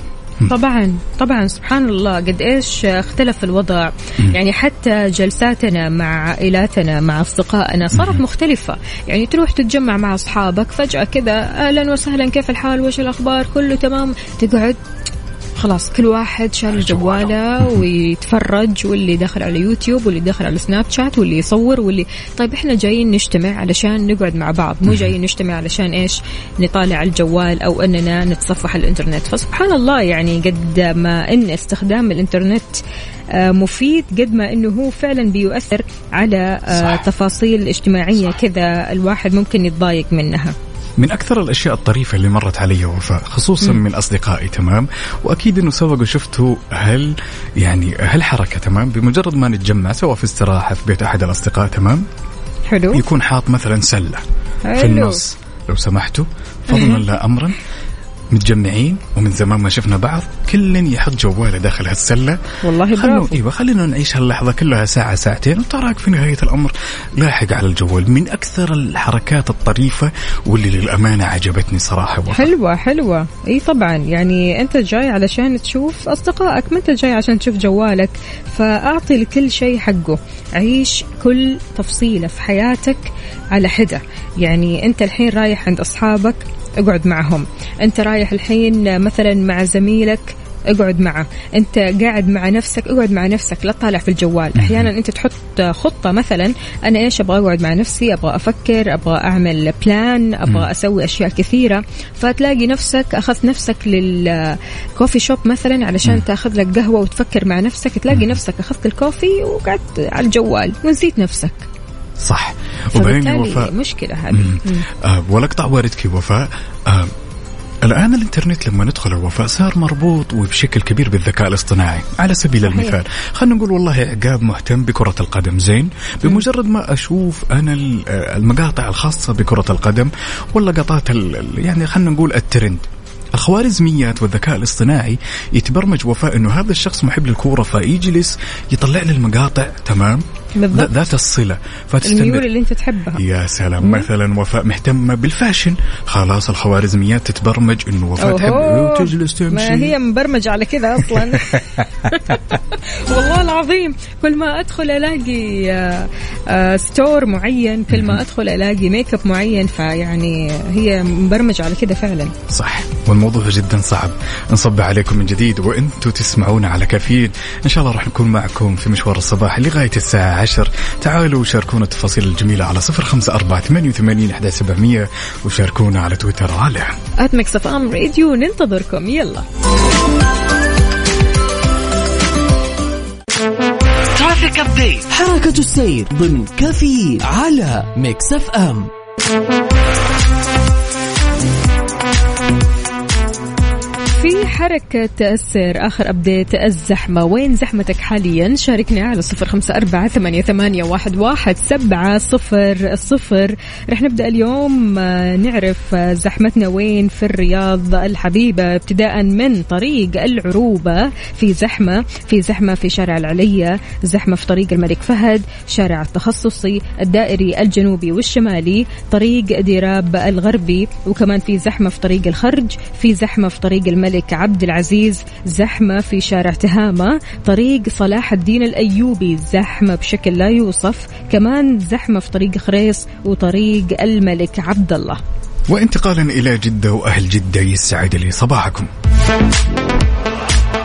طبعا طبعا سبحان الله قد إيش اختلف الوضع. يعني حتى جلساتنا مع عائلاتنا مع أصدقائنا صارت مختلفة. يعني تروح تتجمع مع أصحابك فجأة كذا أهلا وسهلا كيف الحال؟ وش الأخبار؟ كله تمام. تقعد خلاص كل واحد شال جواله ويتفرج واللي داخل على يوتيوب واللي داخل على سناب شات واللي يصور واللي طيب إحنا جايين نجتمع علشان نقعد مع بعض مو جايين نجتمع علشان إيش؟ نطالع الجوال أو أننا نتصفح الإنترنت. فسبحان الله يعني قد ما إن استخدام الإنترنت آه، مفيد قد ما إنه هو فعلا بيؤثر على آه، صح. تفاصيل اجتماعية كذا الواحد ممكن يتضايق منها. من أكثر الأشياء الطريفة اللي مرت علي وفاء خصوصا من أصدقائي تمام؟ وأكيد إنه سبق وشفتوا هل يعني هالحركه تمام؟ بمجرد ما نتجمع سواء في استراحة في بيت أحد الأصدقاء تمام؟ حلو. يكون حاط مثلا سلة في حلو. النص. لو سمحتوا فضلا لا امرا. متجمعين ومن زمان ما شفنا بعض كل يحط جوالة داخل هالسلة. والله برافو. إيوه خلينا نعيش هاللحظة كلها ساعة ساعتين. وتراك في نهاية الأمر لاحق على الجوال. من أكثر الحركات الطريفة واللي للأمانة عجبتني صراحة وفاء. حلوة حلوة. إي طبعا. يعني أنت جاي علشان تشوف أصدقائك ما أنت جاي عشان تشوف جوالك. فأعطي لكل شيء حقه. عيش كل تفصيلة في حياتك على حدة. يعني أنت الحين رايح عند أصحابك اقعد معهم. انت رايح الحين مثلا مع زميلك اقعد معه. انت قاعد مع نفسك اقعد مع نفسك لا تطالع في الجوال. أحيانا انت تحط خطة مثلا أنا إيش أبغى أقعد مع نفسي؟ أبغى أفكر أبغى أعمل بلان أبغى أسوي أشياء كثيرة. فتلاقي نفسك أخذت نفسك للكوفي شوب مثلا علشان تاخذ لك قهوة وتفكر مع نفسك. تلاقي نفسك أخذت الكوفي وقعدت على الجوال ونسيت نفسك. صح. وبعدين وفاء مشكلة هذه. آه ولا اقطع واردك وفاء آه الآن الإنترنت لما ندخل الوفاء صار مربوط وبشكل كبير بالذكاء الاصطناعي على سبيل صحيح. المثال. خلينا نقول والله عقاب مهتم بكرة القدم. زين بمجرد ما أشوف أنا آه، المقاطع الخاصة بكرة القدم واللقطات ال- ال- يعني خلينا نقول الترند. الخوارزميات والذكاء الاصطناعي يتبرمج وفاء إنه هذا الشخص محب للكورة فيجلس يطلع لي المقاطع تمام؟ بالضبط. ذات الصلة. فتستمر الميول اللي انت تحبها. يا سلام. مثلا وفاء مهتمة ب fashion. خلاص الخوارزميات تتبرمج إنه وفاء تحب أوهو. تجلس تمشي. ما هي مبرمجة على كذا أصلا. والله العظيم كل ما أدخل ألاقي آه، آه، store معين كل ما أدخل ألاقي ميك اب معين فيعني هي مبرمجة على كذا فعلا. صح. والموضوع جدا صعب. نصبح عليكم من جديد وأنتم تسمعونا على كافيين. إن شاء الله راح نكون معكم في مشوار الصباح لغاية الساعة 10 تعالوا شاركونا التفاصيل الجميلة على 054 88 11700 وشاركونا على تويتر على at Mix FM Radio ننتظركم. يلا. traffic update حركة السير ضمن كافيين على Mix F حركة السير آخر أبديت الزحمة. وين زحمتك حاليا؟ شاركنا على صفر خمسة أربعة ثمانية, ثمانية واحد, واحد سبعة صفر صفر. رح نبدأ اليوم. نعرف زحمتنا وين في الرياض الحبيبة ابتداء من طريق العروبة في زحمة في زحمة في شارع العلية زحمة في طريق الملك فهد شارع التخصصي الدائري الجنوبي والشمالي طريق ديراب الغربي وكمان في زحمة في طريق الخرج في زحمة في طريق الملك عبد العزيز زحمة في شارع تهامة طريق صلاح الدين الأيوبي زحمة بشكل لا يوصف كمان زحمة في طريق خريص وطريق الملك عبد الله وانتقالا إلى جدة وأهل جدة يسعد لي صباحكم.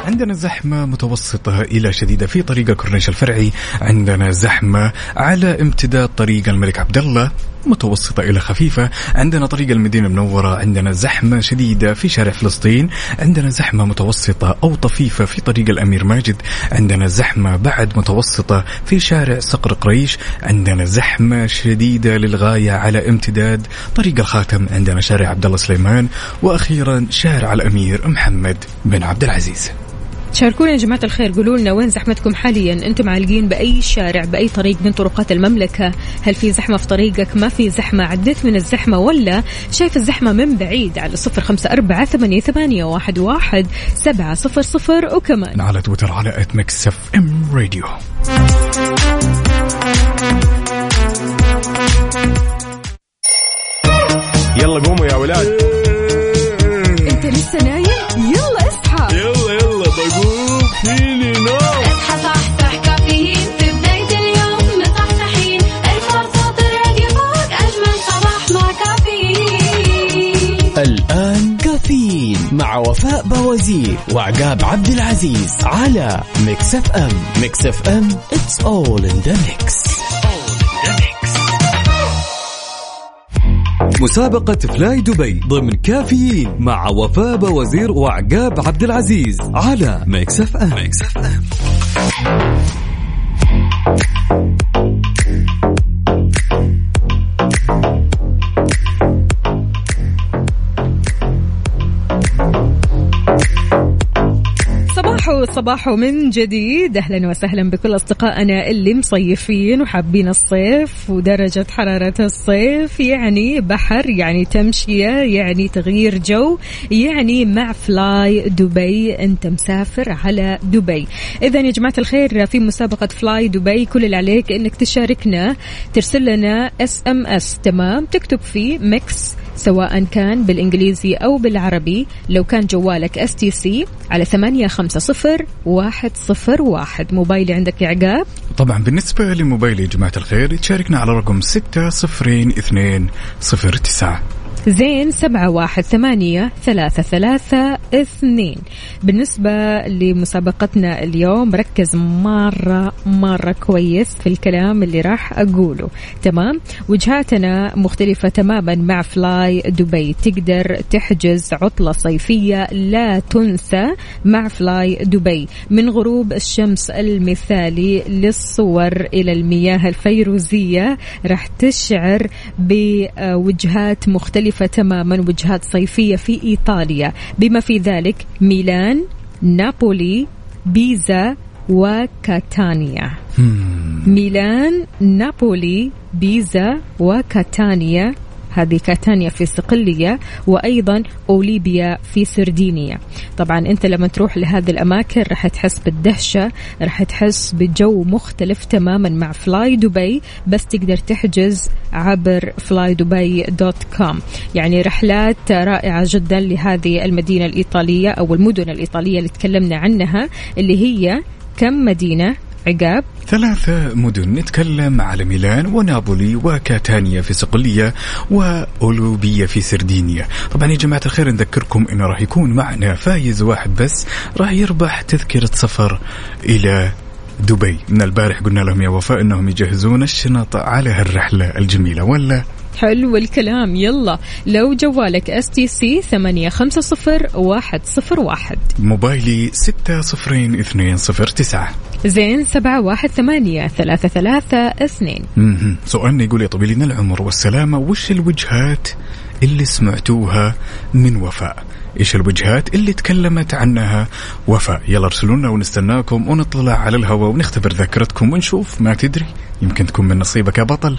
عندنا زحمة متوسطة إلى شديدة في طريق الكورنيش الفرعي. عندنا زحمة على امتداد طريق الملك عبد الله متوسطة إلى خفيفة. عندنا طريق المدينة المنورة عندنا زحمة شديدة في شارع فلسطين عندنا زحمة متوسطة أو طفيفة في طريق الأمير ماجد عندنا زحمة بعد متوسطة في شارع صقر قريش عندنا زحمة شديدة للغاية على امتداد طريق الخاتم عندنا شارع عبد الله سليمان وأخيرا شارع الأمير محمد بن عبد العزيز. شاركونا يا جماعة الخير قولوا لنا وين زحمتكم حاليا؟ أنتم عالقين بأي شارع بأي طريق من طرقات المملكة؟ هل في زحمة في طريقك؟ ما في زحمة؟ عديت من الزحمة ولا شايف الزحمة من بعيد؟ على صفر خمسة أربعة ثمانية, ثمانية واحد, واحد سبعة صفر صفر وكمان. على تويتر على at Mix FM Radio يلا قوموا يا ولاد. أنت لسه نايم؟ كافيين مع وفاء بوازير وعقاب عبد العزيز على Mix FM. Mix FM it's all in the mix. مسابقة فلاي دبي ضمن كافيين مع وفاء بوازير وعقاب عبد العزيز على Mix FM. Mix FM. صباحو صباحو من جديد. أهلا وسهلا بكل أصدقائنا اللي مصيفين وحابين الصيف ودرجة حرارة الصيف. يعني بحر يعني تمشية يعني تغيير جو يعني مع فلاي دبي. أنت مسافر على دبي. اذا يا جماعة الخير في مسابقة فلاي دبي. كل اللي عليك إنك تشاركنا ترسل لنا SMS تمام؟ تكتب فيه mix سواء كان بالإنجليزي أو بالعربي. لو كان جوالك STC على ثمانية خمسة صفر واحد صفر واحد. موبايلي عندك يا عقاب؟ طبعا بالنسبة لموبايلي جماعة الخير تشاركنا على رقم ستة صفرين اثنين صفر تسعة. زين سبعة واحد ثمانية ثلاثة ثلاثة اثنين. بالنسبة لمسابقتنا اليوم ركز مرة مرة كويس في الكلام اللي راح أقوله. تمام؟ وجهاتنا مختلفة تماما مع فلاي دبي. تقدر تحجز عطلة صيفية لا تنسى مع فلاي دبي. من غروب الشمس المثالي للصور إلى المياه الفيروزية راح تشعر بوجهات مختلفة تماما وجهات صيفية في إيطاليا. بما في ذلك ميلان نابولي بيزا وكاتانيا. ميلان نابولي بيزا وكاتانيا. هذه كاتانيا في صقلية وأيضا أولبيا في سردينيا طبعا أنت لما تروح لهذه الأماكن راح تحس بالدهشة راح تحس بجو مختلف تماما مع فلاي دبي بس تقدر تحجز عبر فلاي دبي dot com يعني رحلات رائعة جدا لهذه المدينة الإيطالية أو المدن الإيطالية اللي تكلمنا عنها اللي هي كم مدينة؟ عقاب. ثلاثة مدن نتكلم على ميلان ونابولي وكاتانيا في صقلية وأولبيا في سردينيا. طبعا يا جماعة الخير نذكركم أنه راح يكون معنا فايز واحد بس. راح يربح تذكرة سفر إلى دبي. من البارح قلنا لهم يا وفاء أنهم يجهزون الشنط على هالرحلة الجميلة ولا حلو الكلام يلا لو جوالك STC ثمانية خمسة صفر واحد صفر واحد. موبايلي ستة صفرين اثنين صفر تسعة. زين سبعة واحد ثمانية ثلاثة ثلاثة اثنين. مهم. سؤالنا يقول يا طويلين العمر والسلامة وش الوجهات اللي سمعتوها من وفاء؟ إيش الوجهات اللي تكلمت عنها وفاء؟ يلا ارسلونا ونستناكم ونطلع على الهواء ونختبر ذاكرتكم ونشوف ما تدري يمكن تكون من نصيبك يا بطل.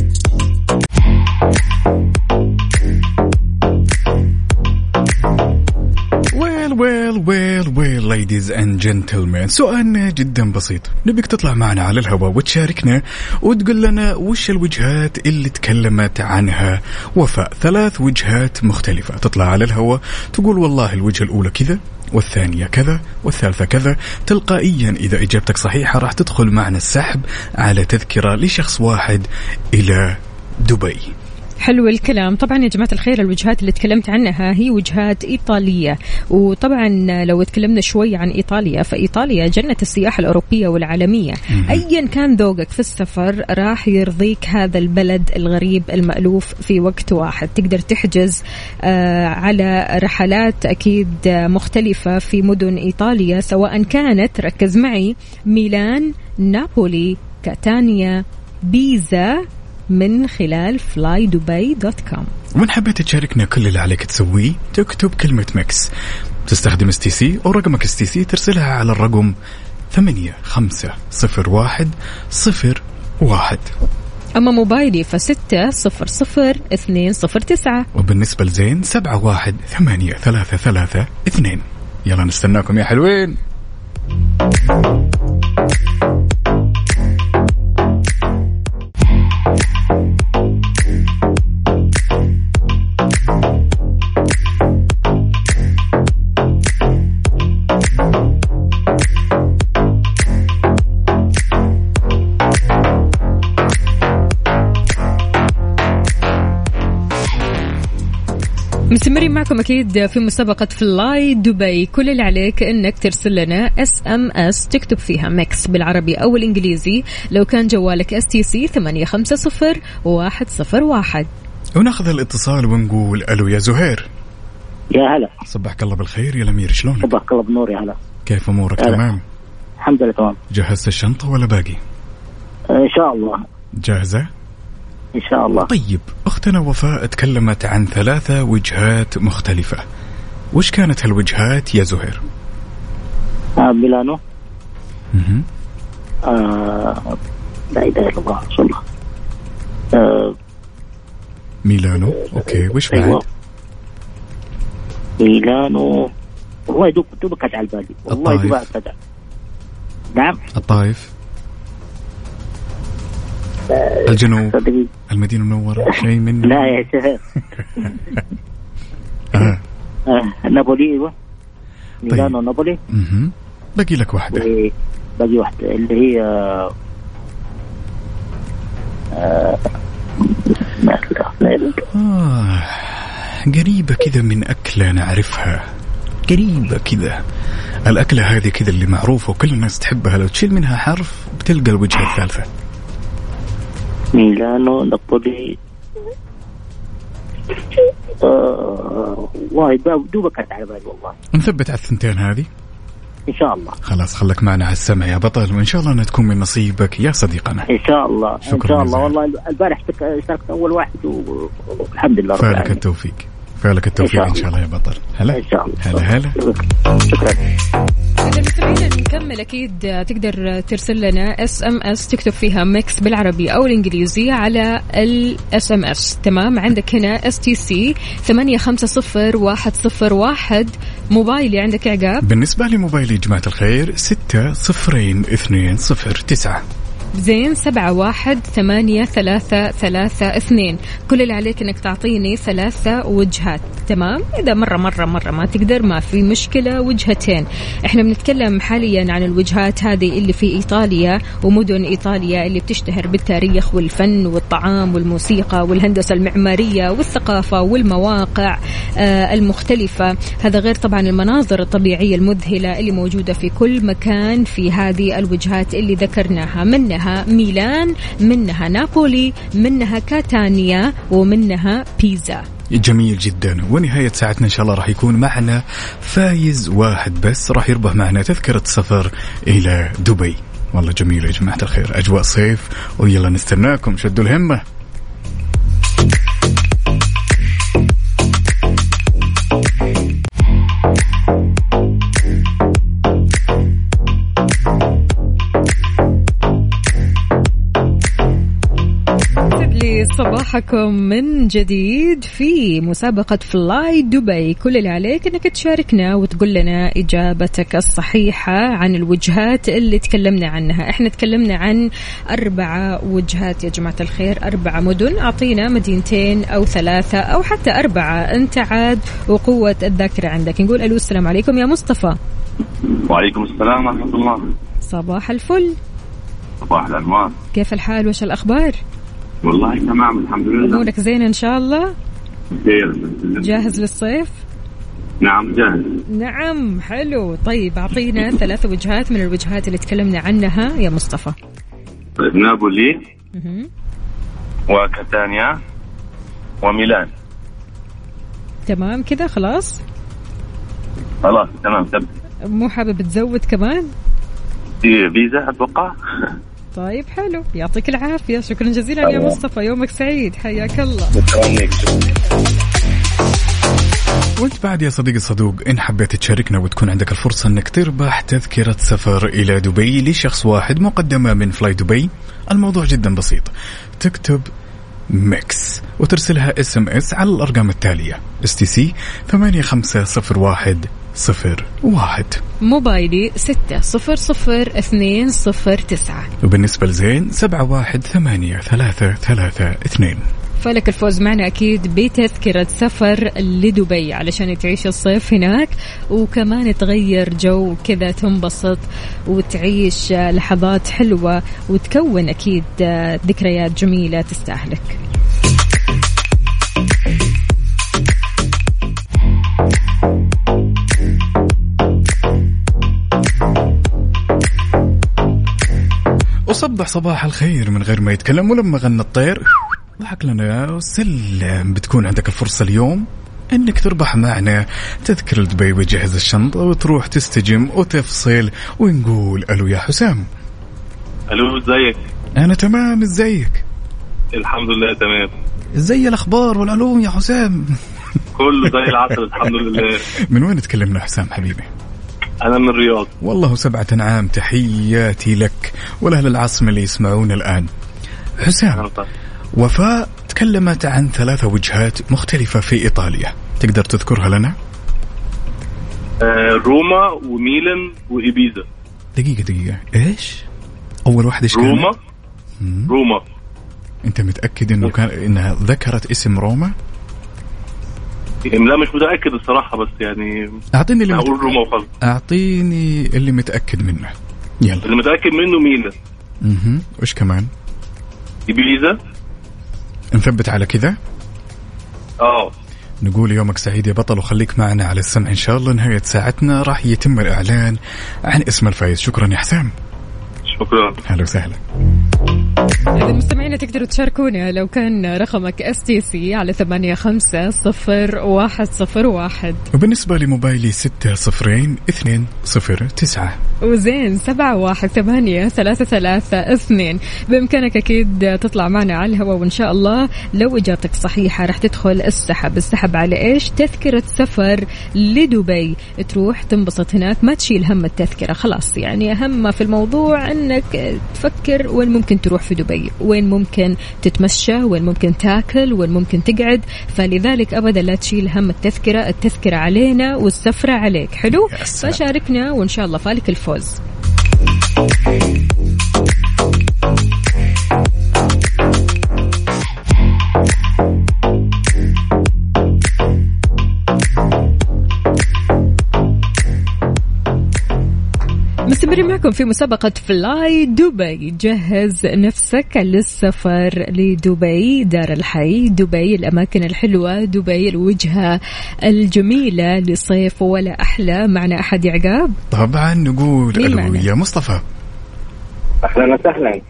ladies and gentlemen سؤالنا جدا بسيط. نبيك تطلع معنا على الهواء وتشاركنا وتقول لنا وش الوجهات اللي تكلمت عنها؟ وفاء ثلاث وجهات مختلفة. تطلع على الهواء تقول والله الوجهة الأولى كذا والثانية كذا والثالثة كذا. تلقائيا إذا إجابتك صحيحة راح تدخل معنا السحب على تذكرة لشخص واحد إلى دبي. حلو الكلام. طبعا يا جماعة الخير الوجهات اللي تكلمت عنها هي وجهات إيطالية. وطبعا لو تكلمنا شوي عن إيطاليا فإيطاليا جنة السياحة الأوروبية والعالمية. أيا كان ذوقك في السفر راح يرضيك هذا البلد الغريب المألوف في وقت واحد. تقدر تحجز آه، على رحلات أكيد مختلفة في مدن إيطاليا سواء كانت ركز معي ميلان نابولي كاتانيا بيزا من خلال فلاي دبي dot com وإن حبيت تشاركنا كل اللي عليك تسويه تكتب كلمة mix تستخدم STC أو رقمك STC ترسلها على الرقم ثمانية خمسة صفر واحد صفر واحد. أما موبايلي فستة صفر صفر اثنين صفر تسعة. وبالنسبة لزين سبعة واحد ثمانية ثلاثة ثلاثة اثنين. يلا نستناكم يا حلوين. مستمرين معكم أكيد في مسابقة فلاي دبي كل اللي عليك إنك ترسل لنا SMS تكتب فيها Mix بالعربي أو الإنجليزي لو كان جوالك STC ثمانية خمسة صفر واحد صفر واحد وناخذ الاتصال ونقول ألو يا زهير يا هلا صبحك الله بالخير يا الأمير شلونك؟ صباحك الله بنور يا هلا كيف أمورك هلا. تمام؟ الحمد لله تمام جهزت الشنطة ولا باقي؟ إن شاء الله جاهزة؟ إن شاء الله. طيب أختنا وفاء تكلمت عن ثلاثة وجهات مختلفة. وش كانت هالوجهات يا زهير؟ آه ميلانو. آه لا إله إلا الله الله. آه ميلانو؟ okay وش بعد؟ أيوه ميلانو. والله دوب دوب كانت على بالي والله الطايف. دوب كانت نعم. الطائف. الجنوب صدقني المدينة المنورة شيء من لا يا شهر آه. آه نابولي أيوه. ميلانو نابولي. مهم. باقي لك واحدة. وباقي واحدة اللي هي. آه. قريبة كذا من أكلة نعرفها. قريبة كذا. الأكلة هذه كذا اللي معروفة وكل الناس تحبها. لو تشيل منها حرف بتلقى الوجهة الثالثة. ميلانو نابولي. آه والله دوب- دوبك كانت على بالي والله. نثبت على الثنتين هذه؟ إن شاء الله. خلاص خلك معنا على السمع يا بطل وإن شاء الله أنها تكون من نصيبك يا صديقنا. إن شاء الله إن شكراً شاء الله. والله البارح اشترك- اشتركت أول واحد والحمد لله رب العالمين. فالك التوفيق. إن إن شاء شاء الله يا بطل. هلا؟ إن شاء الله. هلا هلا. شكرا. إذا مستمعين نكمل أكيد تقدر ترسل لنا SMS تكتب فيها Mix بالعربي أو الإنجليزي على ال SMS تمام؟ عندك هنا STC ثمانية خمسة صفر واحد صفر واحد. موبايلي عندك عقاب بالنسبة لموبايلي يا جماعة الخير ستة صفرين اثنين صفر تسعة. زين سبعة واحد ثمانية ثلاثة ثلاثة اثنين. كل اللي عليك إنك تعطيني ثلاثة وجهات. تمام؟ إذا مرة مرة مرة ما تقدر ما في مشكلة وجهتين. إحنا بنتكلم حاليا عن الوجهات هذه اللي في إيطاليا ومدن إيطاليا اللي بتشتهر بالتاريخ والفن والطعام والموسيقى والهندسة المعمارية والثقافة والمواقع آه المختلفة. هذا غير طبعا المناظر الطبيعية المذهلة اللي موجودة في كل مكان في هذه الوجهات اللي ذكرناها. منها ميلان منها نابولي منها كاتانيا ومنها بيزا. جميل جدا. ونهاية ساعتنا إن شاء الله راح يكون معنا فايز واحد بس راح يربح معنا تذكرة سفر إلى دبي. والله جميل يا جماعة الخير. أجواء صيف ويلا نستناكم. شدوا الهمة. صباحكم من جديد في مسابقة فلاي دبي كل اللي عليك إنك تشاركنا وتقول لنا إجابتك الصحيحة عن الوجهات اللي تكلمنا عنها. إحنا تكلمنا عن اربعة وجهات يا جماعة الخير. اربعة مدن أعطينا مدينتين أو ثلاثة أو حتى أربعة. أنت عاد وقوة الذاكرة عندك. نقول ألو السلام عليكم يا مصطفى. وعليكم السلام ورحمة الله. صباح الفل. صباح الأنوار كيف الحال؟ وش الأخبار؟ والله تمام الحمد لله. أمورك زينة إن شاء الله؟ خير جاهز للصيف؟ نعم جاهز. نعم حلو. طيب أعطينا ثلاث وجهات من الوجهات اللي تكلمنا عنها. يا مصطفى. طيب نابولي. وكاتانيا. وميلان. تمام كذا خلاص. خلاص تمام تبدأ. مو حابب تزود كمان؟ إيبيزا أتوقع. طيب حلو. يعطيك العافية. شكرا جزيلا يا. مصطفى. يومك سعيد. حياك الله. وانت بعد يا صديقي الصدوق إن حبيت تشاركنا وتكون عندك الفرصة إنك تربح تذكرة سفر إلى دبي لشخص واحد مقدمة من فلاي دبي الموضوع جدا بسيط. تكتب Mix وترسلها SMS على الأرقام التالية. STC 8501 صفر واحد. موبايلي ستة صفر صفر اثنين صفر تسعة. وبالنسبة لزين سبعة واحد ثمانية ثلاثة ثلاثة اثنين. فلك الفوز معنا أكيد بتذكرة سفر لدبي علشان تعيش الصيف هناك وكمان تغير جو كذا تنبسط وتعيش لحظات حلوة وتكون أكيد ذكريات جميلة تستاهلك. وصبح صباح الخير من غير ما يتكلم ولما غنى الطير. ضحك لنا وسلم بتكون عندك الفرصة اليوم إنك تربح معنا. تذكر دبي وجهز الشنطة وتروح تستجم وتفصل ونقول ألو يا حسام. ألو إزيك؟ أنا تمام إزيك؟ الحمد لله تمام. إزاي الأخبار والعلوم يا حسام. كله زي العسل الحمد لله. من وين تكلمنا حسام حبيبي؟ أنا من الرياض والله سبعة عام تحياتي لك ولأهل العاصمة اللي يسمعون الآن حسام وفاء تكلمت عن ثلاثة وجهات مختلفة في إيطاليا تقدر تذكرها لنا؟ آه، روما وميلان وإيبيزا دقيقة دقيقة إيش؟ أول واحدة إيش؟ روما. روما أنت متأكد إنه كان إنها ذكرت اسم روما؟ لا مش متأكد الصراحة بس يعني أعطيني اللي هقول. روما وخلاص أعطيني اللي متأكد منه. يلا. اللي متأكد منه ميلان أها وإيش كمان؟ إيبيزا نثبت على كذا؟ آه. نقول يومك سعيد يا بطل وخليك معنا على السمع. إن شاء الله نهاية ساعتنا راح يتم الإعلان عن اسم الفائز شكرا يا حسام. شكرا. هلا وسهلا. إذا مستمعينا تقدروا تشاركونا لو كان رقمك STC على ثمانية خمسة صفر واحد صفر واحد. وبالنسبة لموبايلي ستة صفرين اثنين صفر تسعة. وزين سبعة واحد ثمانية ثلاثة ثلاثة اثنين. بإمكانك أكيد تطلع معنا على الهواء وإن شاء الله لو إجابتك صحيحة راح تدخل السحب. السحب على إيش؟ تذكرة سفر لدبي. تروح تنبسط هناك ما تشيل هم التذكرة خلاص. يعني أهم ما في الموضوع أنك تفكر وين ممكن تروح في دبي. وين ممكن تتمشى وين ممكن تاكل وين ممكن تقعد. فلذلك أبدا لا تشيل هم التذكرة التذكرة علينا والسفرة عليك. حلو. فشاركنا وإن شاء الله فالك الفوز. مستمرين معكم في مسابقة فلاي دبي جهز نفسك للسفر لدبي دار الحي دبي الأماكن الحلوة دبي الوجهة الجميلة لصيف ولا أحلى. معنا أحد يعقاب طبعا نقول معنا؟ يا مصطفى. أهلا وسهلا.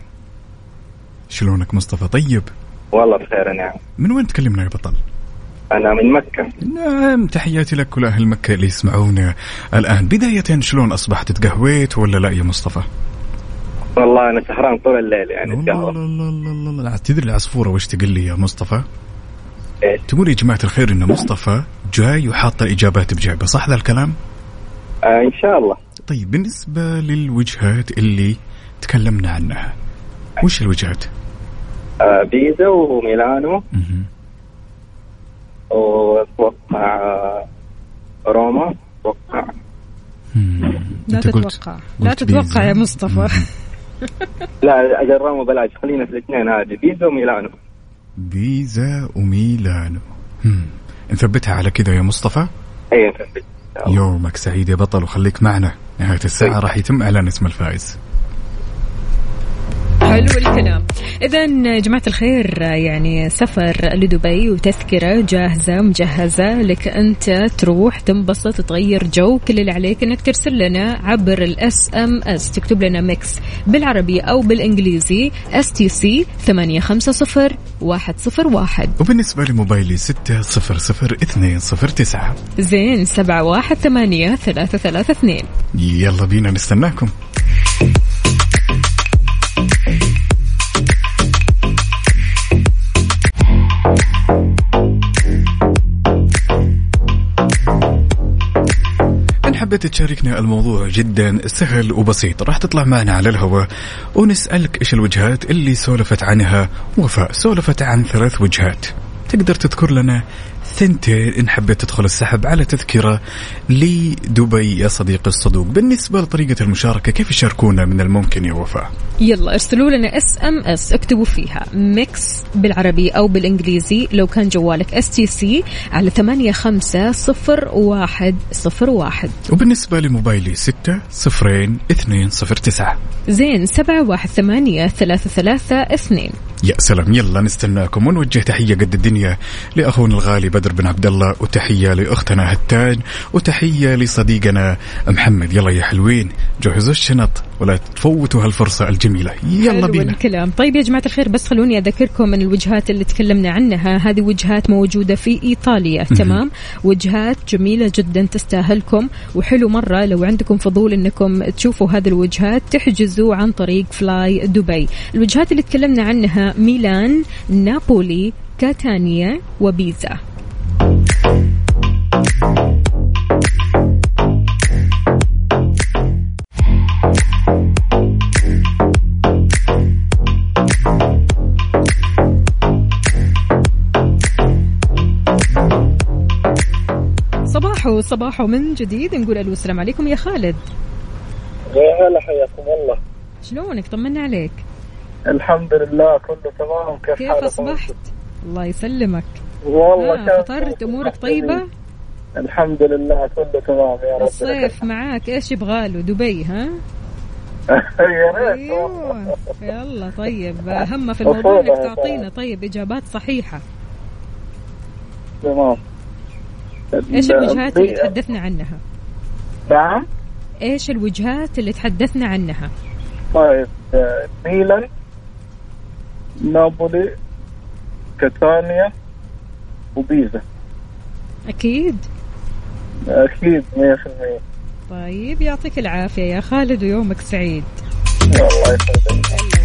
شلونك مصطفى؟ طيب؟ والله بخير نعم. من وين تكلمنا يا بطل؟ أنا من مكة نعم تحياتي لك ولأهل مكة اللي يسمعونا الآن بداية شلون أصبحت تقهويت ولا لا يا مصطفى والله أنا سهران طول الليل يعني الله الله الله الله تدري العصفورة وش تقول لي يا مصطفى؟ إيش؟ تقول يا جماعة الخير إن مصطفى جاي وحاط الإجابات بجيبه صح ذا الكلام؟ آه إن شاء الله طيب بالنسبة للوجهات اللي تكلمنا عنها وش الوجهات؟ آه بيزا وميلانو. وأتوقع روما أتوقع. لا تتوقع لا تتوقع. يا مصطفى. لا أجل روما بلاش خلينا في الاثنين هذه بيزا وميلانو بيزا وميلانو. نثبتها على كذا يا مصطفى اي نثبت. يومك سعيد يا بطل وخليك معنا نهاية الساعة راح يتم إعلان اسم الفائز حلو الكلام. اذا يا جماعة الخير يعني سفر لدبي وتذكرة جاهزة مجهزة لك أنت تروح تنبسط تغير جو كل اللي عليك إنك ترسل لنا عبر ال SMS تكتب لنا Mix بالعربي أو بالإنجليزي STC 850 101 وبالنسبة لموبايلي ستة صفر صفر اثنين صفر تسعة زين 718 332 يلا بينا نستناكم. حبيت تشاركنا الموضوع جدا سهل وبسيط. راح تطلع معنا على الهواء ونسألك إيش الوجهات اللي سولفت عنها. وفاء سولفت عن ثلاث وجهات. تقدر تذكر لنا ثنتين إن حبيت تدخل السحب على تذكرة لدبي يا صديقي الصدوق. بالنسبة لطريقة المشاركة كيف يشاركونا من الممكن يا وفاء؟ يلا ارسلوا لنا SMS اكتبوا فيها Mix بالعربي أو بالإنجليزي. لو كان جوالك STC على ثمانية خمسة صفر واحد صفر واحد. وبالنسبة لموبايلي ستة صفرين اثنين صفر تسعة. زين سبعة واحد ثمانية ثلاثة ثلاثة اثنين. يا سلام. يلا نستناكم ونوجه تحية قد الدنيا لأخونا الغالي بدر بن عبد الله وتحية لأختنا هتان وتحية لصديقنا محمد. يلا يا حلوين جهزوا الشنط ولا تفوتوا هالفرصة الجميلة. يلا بينا. الكلام. طيب يا جماعة الخير بس خلوني أذكركم من الوجهات اللي تكلمنا عنها. هذه وجهات موجودة في إيطاليا. تمام؟ وجهات جميلة جدا تستاهلكم وحلو مرة لو عندكم فضول أنكم تشوفوا هذه الوجهات تحجزوا عن طريق فلاي دبي. الوجهات اللي تكلمنا عنها ميلان نابولي كاتانيا وبيزا. صباحو صباحو من جديد. نقول ألو السلام عليكم يا خالد. يا هلا حياكم الله. شلونك؟ طمنا عليك. الحمد لله كله تمام. كيف, كيف حالك؟ أصبحت؟ الله يسلمك. والله آه فطرت أمورك طيبة؟ الحمد لله كله تمام يا رب. الصيف معاك. إيش يبغاله؟ دبي ها؟ يا ريت. أيوه. يلا طيب. اهم في الموضوع إنك تعطينا طيب إجابات صحيحة. تمام. إيش الوجهات اللي تحدثنا عنها؟ نعم إيش الوجهات اللي تحدثنا عنها؟ طيب آه، ميلان نابولي كاتانيا وبيزا. أكيد. أكيد 100% طيب يعطيك العافية يا خالد ويومك سعيد. الله يسعدك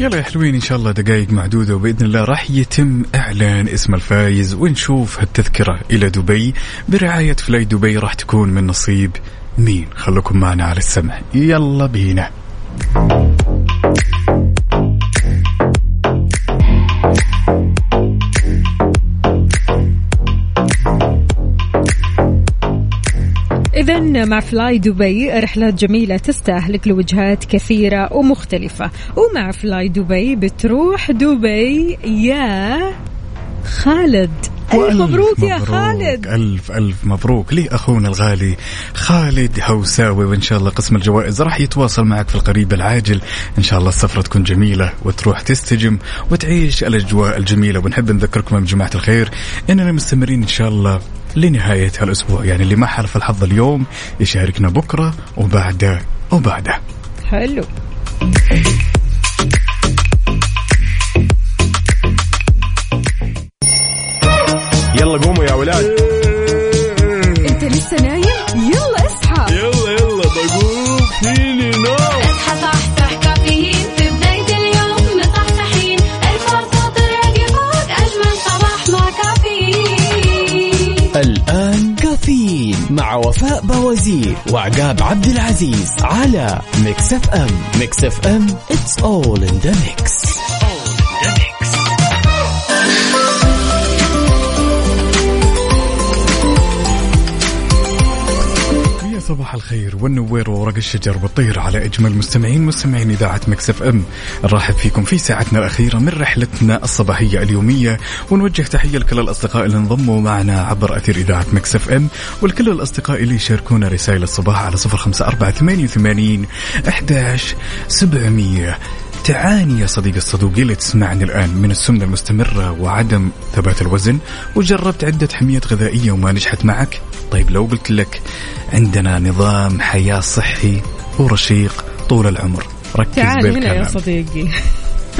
يلا يا حلوين إن شاء الله دقائق معدودة وبإذن الله راح يتم إعلان اسم الفايز ونشوف هالتذكرة إلى دبي. برعاية فلاي دبي راح تكون من نصيب مين؟ خلوكم معنا على السمع. يلا بينا. إذا مع فلاي دبي رحلات جميلة تستاهلك لوجهات كثيرة ومختلفة. ومع فلاي دبي بتروح دبي يا خالد. ألف وألف مبروك يا خالد. ألف ألف مبروك لي أخونا الغالي خالد هوساوي. وإن شاء الله قسم الجوائز راح يتواصل معك في القريب العاجل. إن شاء الله السفرة تكون جميلة وتروح تستجم وتعيش الأجواء الجميلة. ونحب نذكركم يا جماعة الخير إننا مستمرين إن شاء الله لنهاية هالأسبوع يعني اللي ما حلف الحظ اليوم يشاركنا بكرة وبعده وبعده. حلو. يلا قوموا يا ولاد. وزهير وعقاب عبد العزيز على Mix FM. Mix FM it's all in the mix. صباح الخير والنوير وورق الشجر والطير على أجمل مستمعين مستمعين إذاعة Mix FM. نرحب فيكم في ساعتنا الأخيرة من رحلتنا الصباحية اليومية. ونوجه تحية لكل الأصدقاء اللي انضموا معنا عبر أثير إذاعة Mix FM. ولكل الأصدقاء اللي يشاركونا رسائل الصباح على صفر خمسة أربعة ثمانية وثمانين إحداش سبعمئه تعاني يا صديق الصدوق اللي تسمعني الآن من السمنة المستمرة وعدم ثبات الوزن وجربت عدة حميات غذائية وما نجحت معك. طيب لو قلت لك عندنا نظام حياة صحي ورشيق طول العمر ركز تعال هنا يا صديقي.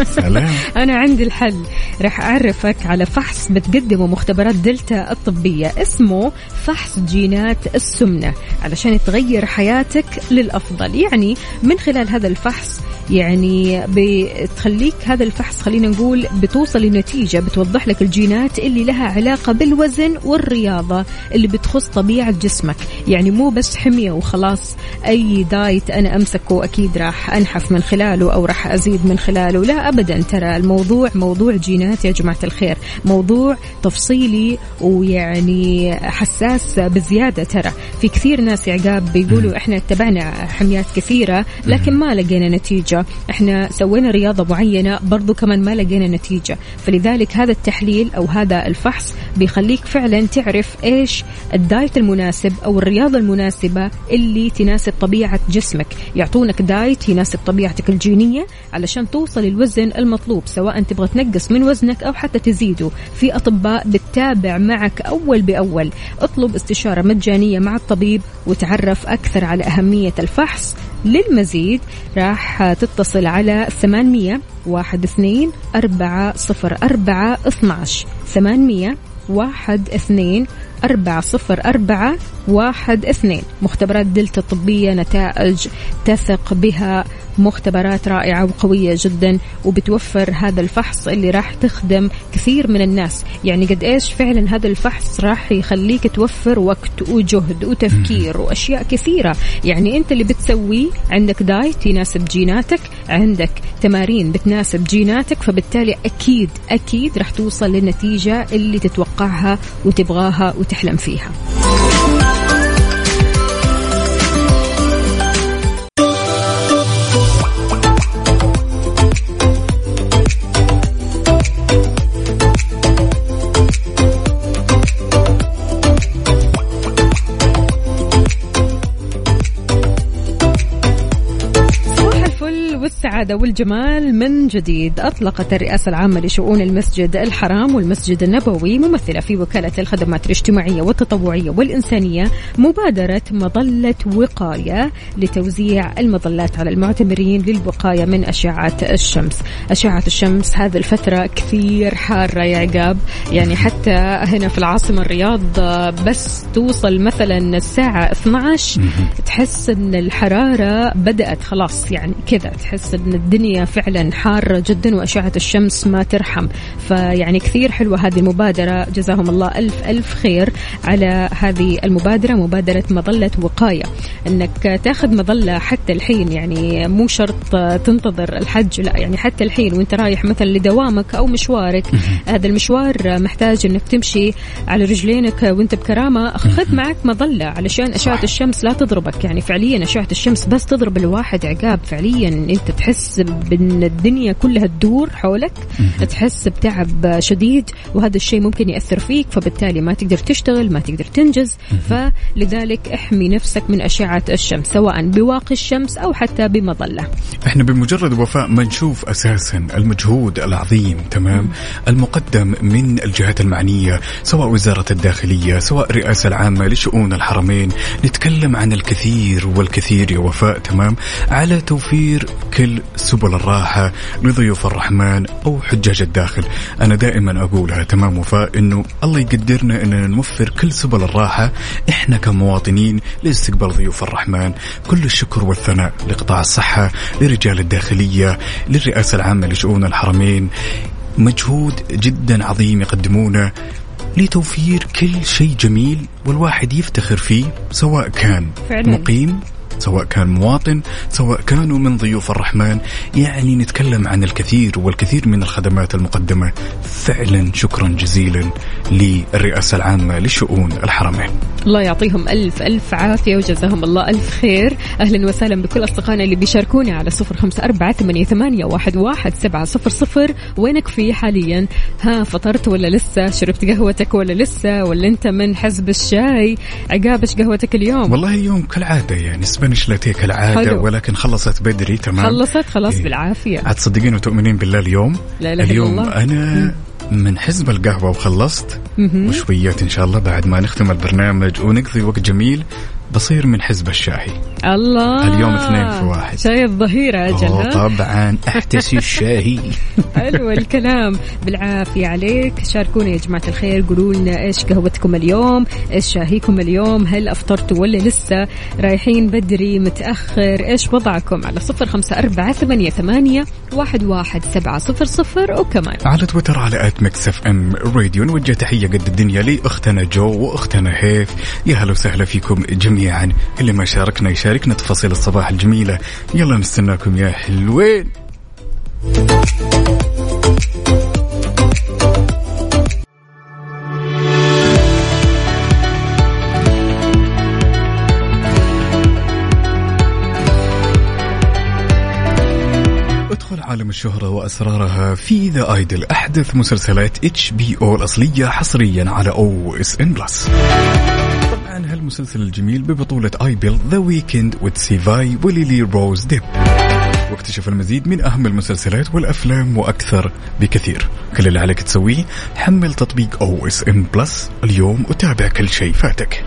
سلام. أنا عندي الحل. راح أعرفك على فحص بتقدمه مختبرات دلتا الطبية اسمه فحص جينات السمنة علشان تغير حياتك للأفضل. يعني من خلال هذا الفحص يعني بتخليك هذا الفحص خلينا نقول بتوصل لنتيجة بتوضح لك الجينات اللي لها علاقة بالوزن والرياضة اللي بتخص طبيعة جسمك. يعني مو بس حمية وخلاص أي دايت أنا أمسكه أكيد راح أنحف من خلاله أو راح أزيد من خلاله. لا أبدا ترى الموضوع موضوع جينات يا جماعة الخير. موضوع تفصيلي ويعني حساس بزيادة ترى. في كثير ناس يا عقاب بيقولوا إحنا اتبعنا حميات كثيرة لكن ما لقينا نتيجة. إحنا سوينا رياضة معينة برضو كمان ما لقينا نتيجة. فلذلك هذا التحليل أو هذا الفحص بيخليك فعلا تعرف إيش الدايت المناسب أو الرياضة المناسبة اللي تناسب طبيعة جسمك. يعطونك دايت يناسب طبيعتك الجينية علشان توصل للوزن المطلوب سواء تبغى تنقص من وزنك أو حتى تزيده. في أطباء بتتابع معك أول بأول. اطلب استشارة مجانية مع الطبيب وتعرف أكثر على أهمية الفحص. للمزيد راح تتصل على 800 واحد اثنين أربعة صفر أربعة اثناش. ثمانمية واحد اثنين أربعة صفر أربعة واحد اثنين. مختبرات دلتا الطبية نتائج تثق بها. مختبرات رائعة وقوية جدا وبتوفر هذا الفحص اللي راح تخدم كثير من الناس. يعني قد إيش فعلا هذا الفحص راح يخليك توفر وقت وجهد وتفكير وأشياء كثيرة. يعني أنت اللي بتسويه عندك دايت يناسب جيناتك عندك تمارين بتناسب جيناتك فبالتالي أكيد أكيد راح توصل للنتيجة اللي تتوقعها وتبغاها وتحلم فيها. والسعادة والجمال من جديد. أطلقت الرئاسة العامة لشؤون المسجد الحرام والمسجد النبوي ممثلة في وكالة الخدمات الاجتماعية والتطوعية والإنسانية مبادرة مظلة وقاية لتوزيع المظلات على المعتمرين للوقاية من أشعة الشمس. أشعة الشمس هذه الفترة كثير حارة يا عقاب. يعني حتى هنا في العاصمة الرياض بس توصل مثلا الساعة 12 تحس إن الحرارة بدأت خلاص يعني كذا تحس إن الدنيا فعلا حارة جدا وأشعة الشمس ما ترحم. فيعني كثير حلوة هذه المبادرة جزاهم الله ألف ألف خير على هذه المبادرة مبادرة مظلة وقاية. إنك تاخذ مظلة حتى الحين يعني مو شرط تنتظر الحج لا يعني حتى الحين وأنت رايح مثلا لدوامك أو مشوارك. هذا المشوار محتاج إنك تمشي على رجلينك وأنت بكرامة. خذ معك مظلة علشان أشعة الشمس لا تضربك. يعني فعليا أشعة الشمس بس تضرب الواحد عقاب. فعليا أنت تحس بإن الدنيا كلها تدور حولك تحس بتعب شديد وهذا الشيء ممكن يأثر فيك فبالتالي ما تقدر تشتغل ما تقدر تنجز. فلذلك احمي نفسك من أشعة الشمس سواء بواقي الشمس أو حتى بمظلة. إحنا بمجرد وفاء ما نشوف أساسا المجهود العظيم تمام؟ المقدم من الجهات المعنية سواء وزارة الداخلية سواء الرئاسة العامة لشؤون الحرمين. نتكلم عن الكثير والكثير يا وفاء تمام؟ على توفير كل سبل الراحة لضيوف الرحمن أو حجاج الداخل. أنا دائما اقولها تمام وفاء إنه الله يقدرنا إننا نوفر كل سبل الراحة. إحنا كمواطنين لاستقبال ضيوف الرحمن. كل الشكر والثناء لقطاع الصحة لرجال الداخلية للرئاسة العامة لشؤون الحرمين. مجهود جدا عظيم يقدمونه لتوفير كل شيء جميل والواحد يفتخر فيه سواء كان فعلاً. مقيم سواء كان مواطن سواء كانوا من ضيوف الرحمن يعني نتكلم عن الكثير والكثير من الخدمات المقدمة. فعلا شكرا جزيلا للرئاسة العامة لشؤون الحرمين. الله يعطيهم ألف ألف عافية وجزاهم الله ألف خير. أهلا وسهلا بكل أصدقائنا اللي بيشاركونا على صفر خمسة أربعة ثمانية, ثمانية واحد, واحد سبعة صفر صفر. وينك في حاليا؟ ها فطرت ولا لسه؟ شربت قهوتك ولا لسه؟ ولا أنت من حزب الشاي؟ عقاب إيش قهوتك اليوم؟ والله اليوم كالعادة يعني سبانيش لاتيه كالعادة حلو. ولكن خلصت بدري تمام خلصت خلاص إيه. بالعافية عاد تصدقين وتؤمنين بالله اليوم لا إلا اليوم الله. أنا من حزب القهوة وخلصت. وشويات إن شاء الله بعد ما نختم البرنامج ونقضي وقت جميل بصير من حزب الشاهي. الله. اليوم اثنين في واحد. شاي الظهيرة أجل ها؟ طبعا احتسي الشاهي. حلو الكلام. بالعافية عليك. شاركونا يا جماعة الخير. قولوا لنا إيش قهوتكم اليوم؟ إيش شاهيكم اليوم؟ هل أفطرتوا ولا لسه؟ رايحين بدري متأخر. إيش وضعكم؟ على صفر خمسة أربعة ثمانية, ثمانية واحد, واحد سبعة صفر صفر. وكمان. على تويتر على at Mix FM Radio نوجه تحية قد الدنيا لأختنا جو وأختنا هيف. يا هلا وسهلا فيكم جميعا. اللي ما شاركنا يشاركنا تفاصيل الصباح الجميلة. يلا نستناكم يا حلوين. عالم الشهرة وأسرارها في The Idol أحدث مسلسلات HBO الأصلية حصريا على OSN Plus. طبعا هالمسلسل الجميل ببطولة Abel The Weeknd Tesfaye و Lily-Rose Depp واكتشف المزيد من أهم المسلسلات والأفلام وأكثر بكثير. كل اللي عليك تسويه حمل تطبيق OSN Plus اليوم وتابع كل شيء فاتك.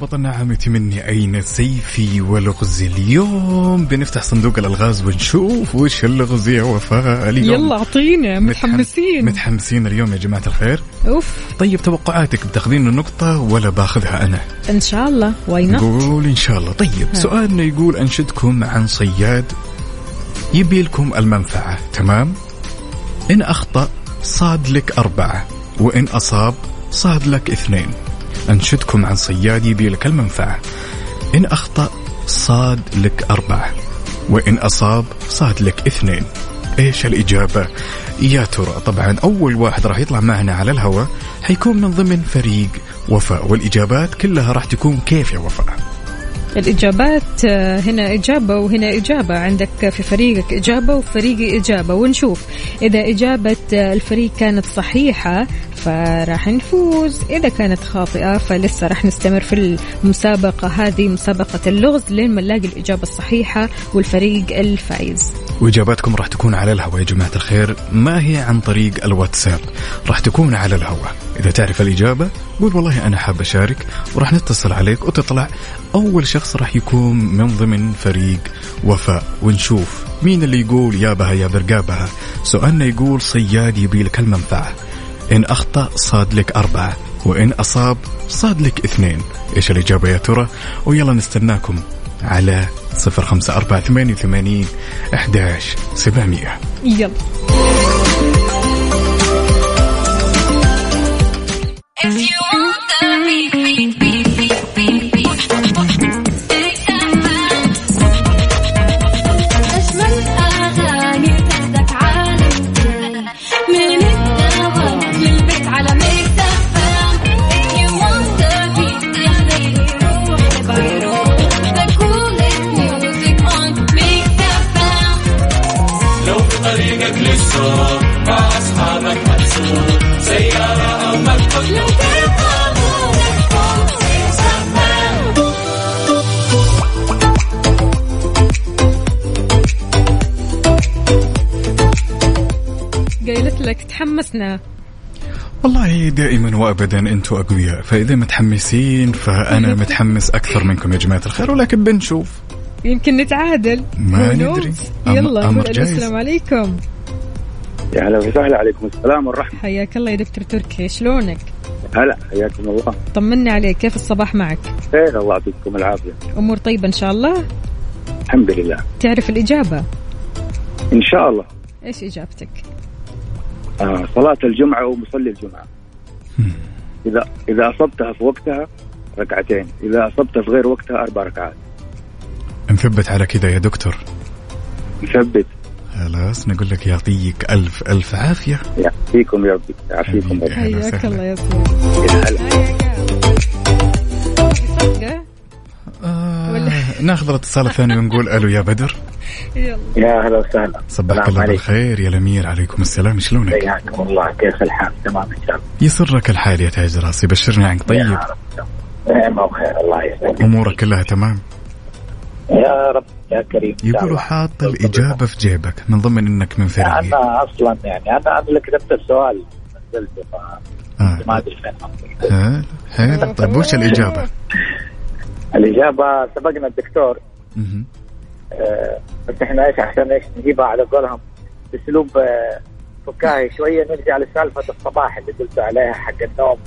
مربط النعامة مني أين سيفي ولغزي اليوم؟ بنفتح صندوق الألغاز ونشوف وش اللغز يا وفاء اليوم. يلا أعطينا متحم- متحمسين. متحمسين اليوم يا جماعة الخير. أوف. طيب توقعاتك بتاخذين النقطة ولا باخذها أنا؟ إن شاء الله وين نقول إن شاء الله. طيب سؤالنا يقول أنشدكم عن صياد يبي لكم المنفعة تمام؟ إن أخطأ صاد لك أربعة وإن أصاب صاد لك اثنين. أنشدكم عن صياد يبي لك المنفعة. إن أخطأ صاد لك أربعة وإن أصاب صاد لك اثنين. إيش الإجابة؟ يا ترى طبعا أول واحد راح يطلع معنا على الهواء حيكون من ضمن فريق وفاء والإجابات كلها راح تكون كيف يا وفاء؟ الإجابات آه، هنا إجابة وهنا إجابة. عندك في فريقك إجابة وفريقي إجابة. ونشوف إذا إجابة آه، الفريق كانت صحيحة فراح نفوز. إذا كانت خاطئة فلسه راح نستمر في المسابقة هذه مسابقة اللغز لين ما نلاقي الإجابة الصحيحة والفريق الفائز وإجاباتكم راح تكون على الهواء يا جماعة الخير. ما هي عن طريق الواتساب؟ راح تكون على الهواء. إذا تعرف الإجابة قول والله أنا حاب أشارك. وراح نتصل عليك وتطلع. أول شخص راح يكون من ضمن فريق وفاء. ونشوف مين اللي يقول يابها يا برقابها. سؤالنا يقول صياد يبي لك المنفعة. إن أخطأ صاد لك أربعة وإن أصاب صاد لك اثنين. إيش الإجابة يا ترى؟ ويلا نستناكم على صفر خمسة أربعة ثمانية وثمانين أحداش سبعمية. يلا. If you want the beat, beat, beat, لو ترقبوا Mix FM قايلت لك تحمسنا. والله دائما وابدا أنتم أقوياء فإذا متحمسين فأنا متحمس أكثر منكم يا جماعة الخير ولكن بنشوف. يمكن نتعادل. ما ندري. يلا. السلام عليكم. يا هلا وسهلا عليكم. السلام والرحمة. حياك الله يا دكتور تركي. شلونك؟ هلا حياكم الله. طمنا عليك. كيف الصباح معك؟ خير الله يعطيكم العافية. أمور طيبة إن شاء الله؟ الحمد لله. تعرف الإجابة؟ إن شاء الله. إيش إجابتك؟ آه صلاة الجمعة ومصلي الجمعة. إذا إذا أصبتها في وقتها ركعتين. إذا أصبتها في غير وقتها أربع ركعات. نثبت على كذا يا دكتور. مثبت خلاص نقول لك يعطيك ألف ألف عافية. يعافيكم يا ربي. يعافيكم حياك. الله يا سلام. ناخذ الاتصال الثاني ونقول ألو يا بدر. يلا. يا هلا وسهلا. صبحك الله بالخير يا الأمير عليكم السلام. شلونك؟ حياكم الله. كيف الحال؟ تمام إن شاء الله. يسرك الحال يا تاج راسي بشرني عنك. طيب. يا رب. نعم وخير الله يسلمك. أمورك كلها تمام؟ يا رب يا كريم. يقولوا. حاط الإجابة في جيبك من ضمن أنك من فريقي أنا أصلا يعني أنا أنا اللي كتبت السؤال نزلته آه. ما أدري فين. حلو طيب وش الإجابة؟ الإجابة سبقنا الدكتور. آه، بس إحنا إيش عشان إيش نجيبها على قولهم؟ بأسلوب آه، فكاهي شوية نرجع لسالفة الصباح اللي قلت عليها حق النوم.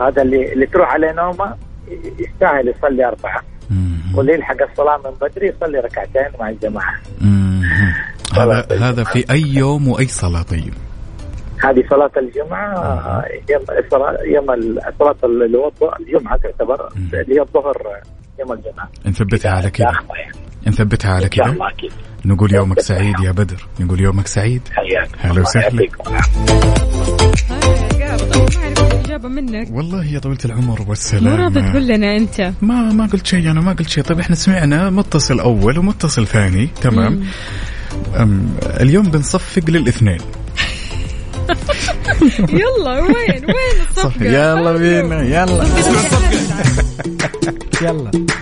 هذا اللي اللي تروح عليه نومة يستاهل يصلي أربعة. مهم. واللي يلحق الصلاة من بدري يصلي ركعتين مع الجماعة. هذا هذا في أي يوم وأي صلاة طيب؟ هذه صلاة الجمعة آه، يوم يوم صلاة اللي هو الجمعة تعتبر. اللي هي الظهر يوم الجمعة. نثبتها على كذا يعني. نثبتها على كذا أكيد. نقول يومك سعيد يا بدر. نقول يومك سعيد. حياك. هلا وسهلا. ما الاجابه منك. والله يا طويلة العمر مو والسلام راضي تقول لنا أنت. ما ما قلت شيء أنا ما قلت شيء. طيب إحنا سمعنا متصل أول ومتصل ثاني. تمام. أم اليوم بنصفق للاثنين. يلا وين وين الصفقة؟ صف يلا بينا يلا. يلا. طيبة ما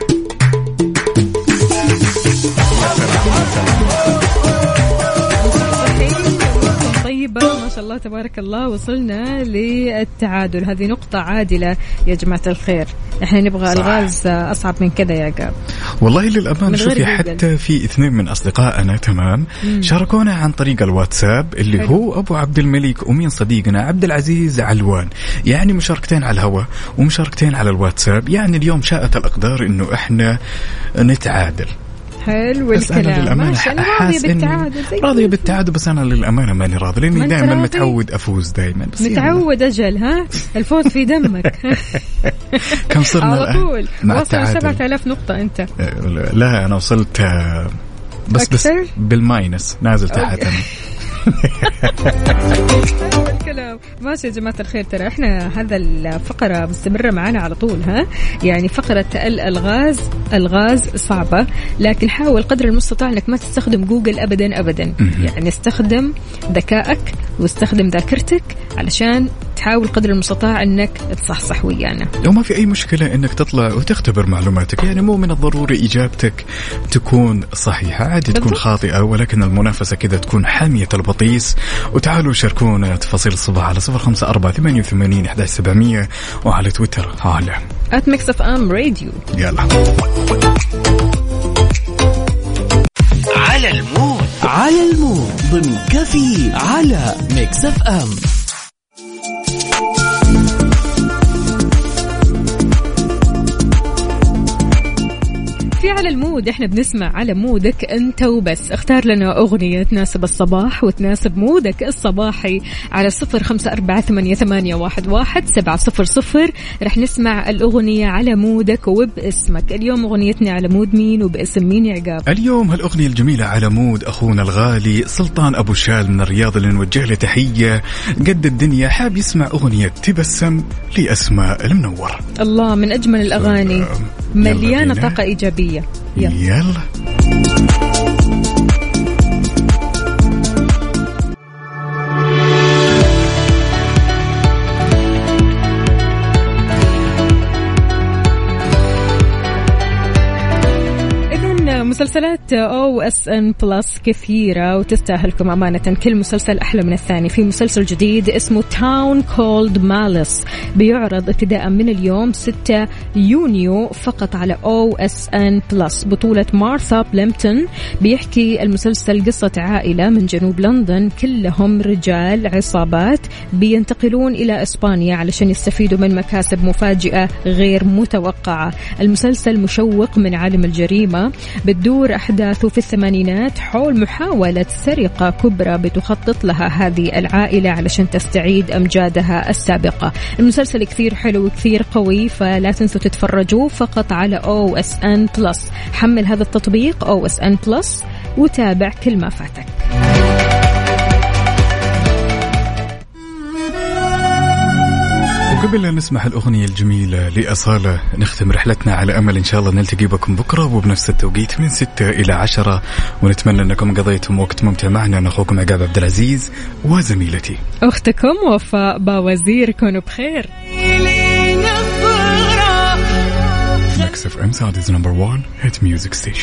شاء الله تبارك الله وصلنا للتعادل. هذه نقطة عادلة يا جماعة الخير. إحنا نبغى صح. الغاز أصعب من كذا يا قاب. والله للأمانة شوفي. حتى في اثنين من أصدقائنا تمام شاركونا عن طريق الواتساب اللي حلو. هو أبو عبد الملك ومين صديقنا عبد العزيز علوان. يعني مشاركتين على الهواء ومشاركتين على الواتساب. يعني اليوم شاءت الأقدار إنه إحنا نتعادل. حلو بس الكلام راضية حاس إني- بالتعادل الفل. بالتعادل بس أنا للأمانة ماني راضي ما أنت دائما. متعود أفوز دائما بس يلا. متعود أجل ها؟ الفوز في دمك. كم صرنا على طول. وصل التعادل. 7000 نقطة أنت. آه، لا أنا وصلت آه، بس بس أكثر؟ بالماينس نازل تحت. أنا. الكلام ماشي يا جماعة الخير ترى إحنا هذا الفقرة مستمرة معنا على طول ها؟ يعني فقرة الألغاز ألغاز صعبة لكن حاول قدر المستطاع إنك ما تستخدم جوجل ابدا ابدا. يعني استخدم ذكائك واستخدم ذاكرتك علشان تحاول قدر المستطاع إنك تصحصح ويانا. وما في أي مشكلة إنك تطلع وتختبر معلوماتك يعني مو من الضروري إجابتك تكون صحيحة عادي تكون. خاطئة ولكن المنافسة كذا تكون حامية البطيس. وتعالوا شاركونا تفاصيل الصباح على صفر خمسة أربعة ثمانية وثمانين أحداش سبعمية وعلى تويتر. على at Mix FM Radio يلا. على ال mood. على ال mood. ضمن كفي على Mix FM في على ال mood. إحنا بنسمع على مودك أنت وبس. اختار لنا أغنية تناسب الصباح وتناسب مودك الصباحي على صفر خمسة أربعة ثمانية, ثمانية واحد, واحد سبعة صفر صفر. رح نسمع الأغنية على مودك وباسمك. اليوم أغنيتنا على مود مين وباسم مين يا عقاب؟ اليوم هالأغنية الجميلة على مود أخونا الغالي سلطان أبو شال من الرياض اللي نوجه له تحية. قد الدنيا حاب يسمع أغنية تبسم لأسماء المنور. الله من أجمل الأغاني. مليانة. طاقة إيجابية. يلا. يلا. مسلسلات OSN Plus كثيرة وتستاهلكم أمانة. كل مسلسل أحلى من الثاني. في مسلسل جديد اسمه Town Called Malice بيعرض ابتداء من اليوم 6 يونيو فقط على OSN Plus بطولة مارثا بليمتون بيحكي المسلسل قصة عائلة من جنوب لندن. كلهم رجال عصابات بينتقلون إلى إسبانيا علشان يستفيدوا من مكاسب مفاجئة غير متوقعة. المسلسل مشوق من عالم الجريمة. بتدور أحداثه في الثمانينات حول محاولة سرقة كبرى بتخطط لها هذه العائلة علشان تستعيد أمجادها السابقة. المسلسل كثير حلو وكثير قوي فلا تنسوا تتفرجوا فقط على OSN Plus حمل هذا التطبيق OSN Plus وتابع كل ما فاتك. وقبل لا نسمع الأغنية الجميلة لأصالة نختم رحلتنا على أمل إن شاء الله نلتقي بكم بكرة وبنفس التوقيت من 6 إلى 10 ونتمنى أنكم قضيتم وقت ممتع معنا. أنا أخوكم عقاب عبد العزيز وزميلتي. أختكم وفاء باوزير كونوا بخير. Mix FM Saudi's number 1 hit music station